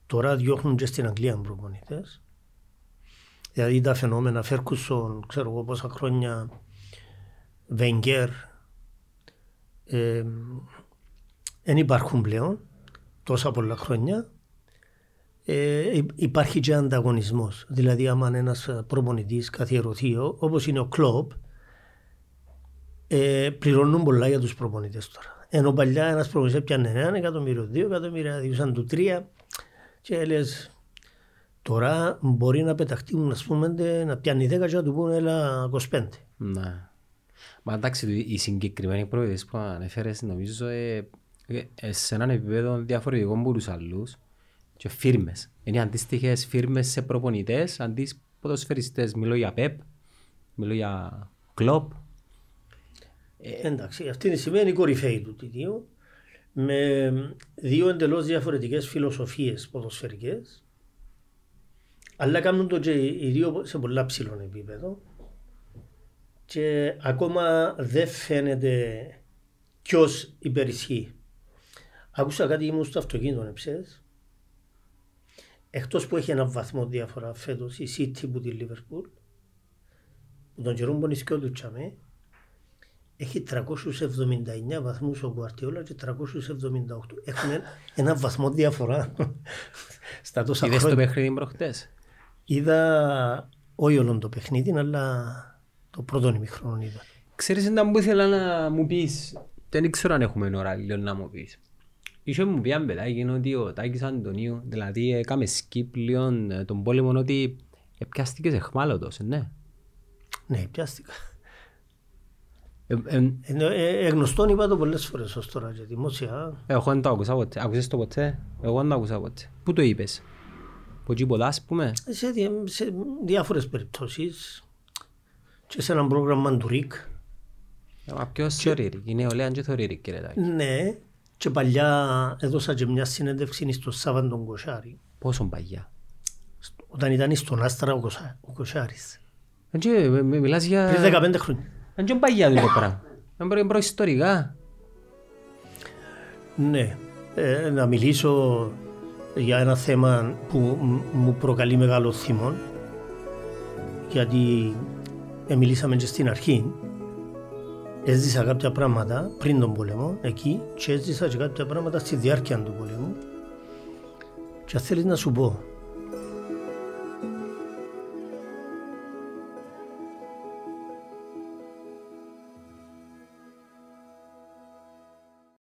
Τώρα διώχνουν και στην Αγγλία προπονητές. Δηλαδή τα φαινόμενα Φέρκουσον, ξέρω εγώ πόσα χρόνια, Βενγκέρ, δεν υπάρχουν πλέον τόσα πολλά χρόνια. Ε, υ- υπάρχει και ανταγωνισμός. Δηλαδή άμα ένας προπονητής καθιερωθεί ο- όπως είναι ο Κλόπ, ε, πληρώνουν πολλά για τους προπονητές τώρα. Ενώ παλιά ένας προπονητής έπιανε ένα εκατομμύριο, δύο εκατομμύρια, διούσαν του τρία και λες τώρα μπορεί να πεταχτούν ας πούμε να πιάνει δέκα και να του πούνε έλα 25. Ναι. Μα εντάξει, οι συγκεκριμένοι προπονητές που ανέφερες νομίζω ε, ε, ε, σε έναν επίπεδο διαφορετικό από τους άλλους και φίρμες. Είναι αντίστοιχες φίρμες σε προπονητές, αντί ποδοσφαιριστές. Μιλώ για Πεπ, μιλώ για Κλόπ. Ε, εντάξει, αυτή τη στιγμή είναι η κορυφαίη του τι δύο με δύο εντελώς διαφορετικές φιλοσοφίες ποδοσφαιρικές αλλά κάνουν το και οι δύο σε πολλά ψηλό επίπεδο και ακόμα δεν φαίνεται ποιος υπερισχύει. Άκουσα κάτι ήμουν στο αυτοκίνητο εψές εκτός που έχει ένα βαθμό διαφορά φέτος η City που τη Liverpool που τον καιρό που νησκιό του τσαμέ έχει 379 βαθμούς ο Γκουαρτιόλα και 378. Έχουν ένα βαθμό διαφορά *laughs* στα τόσα Είδες το χρόνια. παιχνίδι προχτές; Είδα όχι όλο το παιχνίδι, αλλά το πρώτο ημιχρόνο είδα. Ξέρεις ήταν που ήθελα να μου πεις, δεν ξέρω αν έχουμε ώρα λίγο να μου πεις. Είχε μου πει ένα παιδάκι ότι ο Τάκης Αντωνίου, δηλαδή έκαμε skip λίγο ε, τον πόλεμο ότι επιάστηκες εχμάλωτος, ναι. Ναι, πιάστηκα. Ε, ε, Ε, ε, ε, γνωστόν είπα το πολλές φορές ως τώρα και δημόσια. Εγώ δεν το άκουσα ποτέ. Άκουσες το ποτέ; Εγώ δεν το άκουσα ποτέ. Πού το είπες; Από εκεί πολλά ας πούμε; Σε, δι- σε διάφορες περιπτώσεις και σε ένα πρόγραμμα του ΡΙΚ. Μα ποιος θεωρεί. Η νεολαία δεν θεωρεί κύριε Τάκη. Ναι, και παλιά έδωσα και μια συνέντευξη στο Σάββαν τον Κοσάρη. Πόσο παγιά. Όταν ήταν στον Άστρα ο, Κοσα, ο Κοσάρης. Δεν και- μ- μ- Μιλάς για... Πριν 15 χρόνια. Δεν και παγιά το πράγμα. Δεν μπορεί προϊστορικά. Ναι, ε, να μιλήσω για ένα θέμα που μ- μου προκαλεί μεγάλο θυμό γιατί ε, μιλήσαμε και στην αρχή έζησα κάποια πράγματα πριν τον πόλεμο εκεί και έζησα και κάποια πράγματα στη διάρκεια του πολέμου και αν θέλεις να σου πω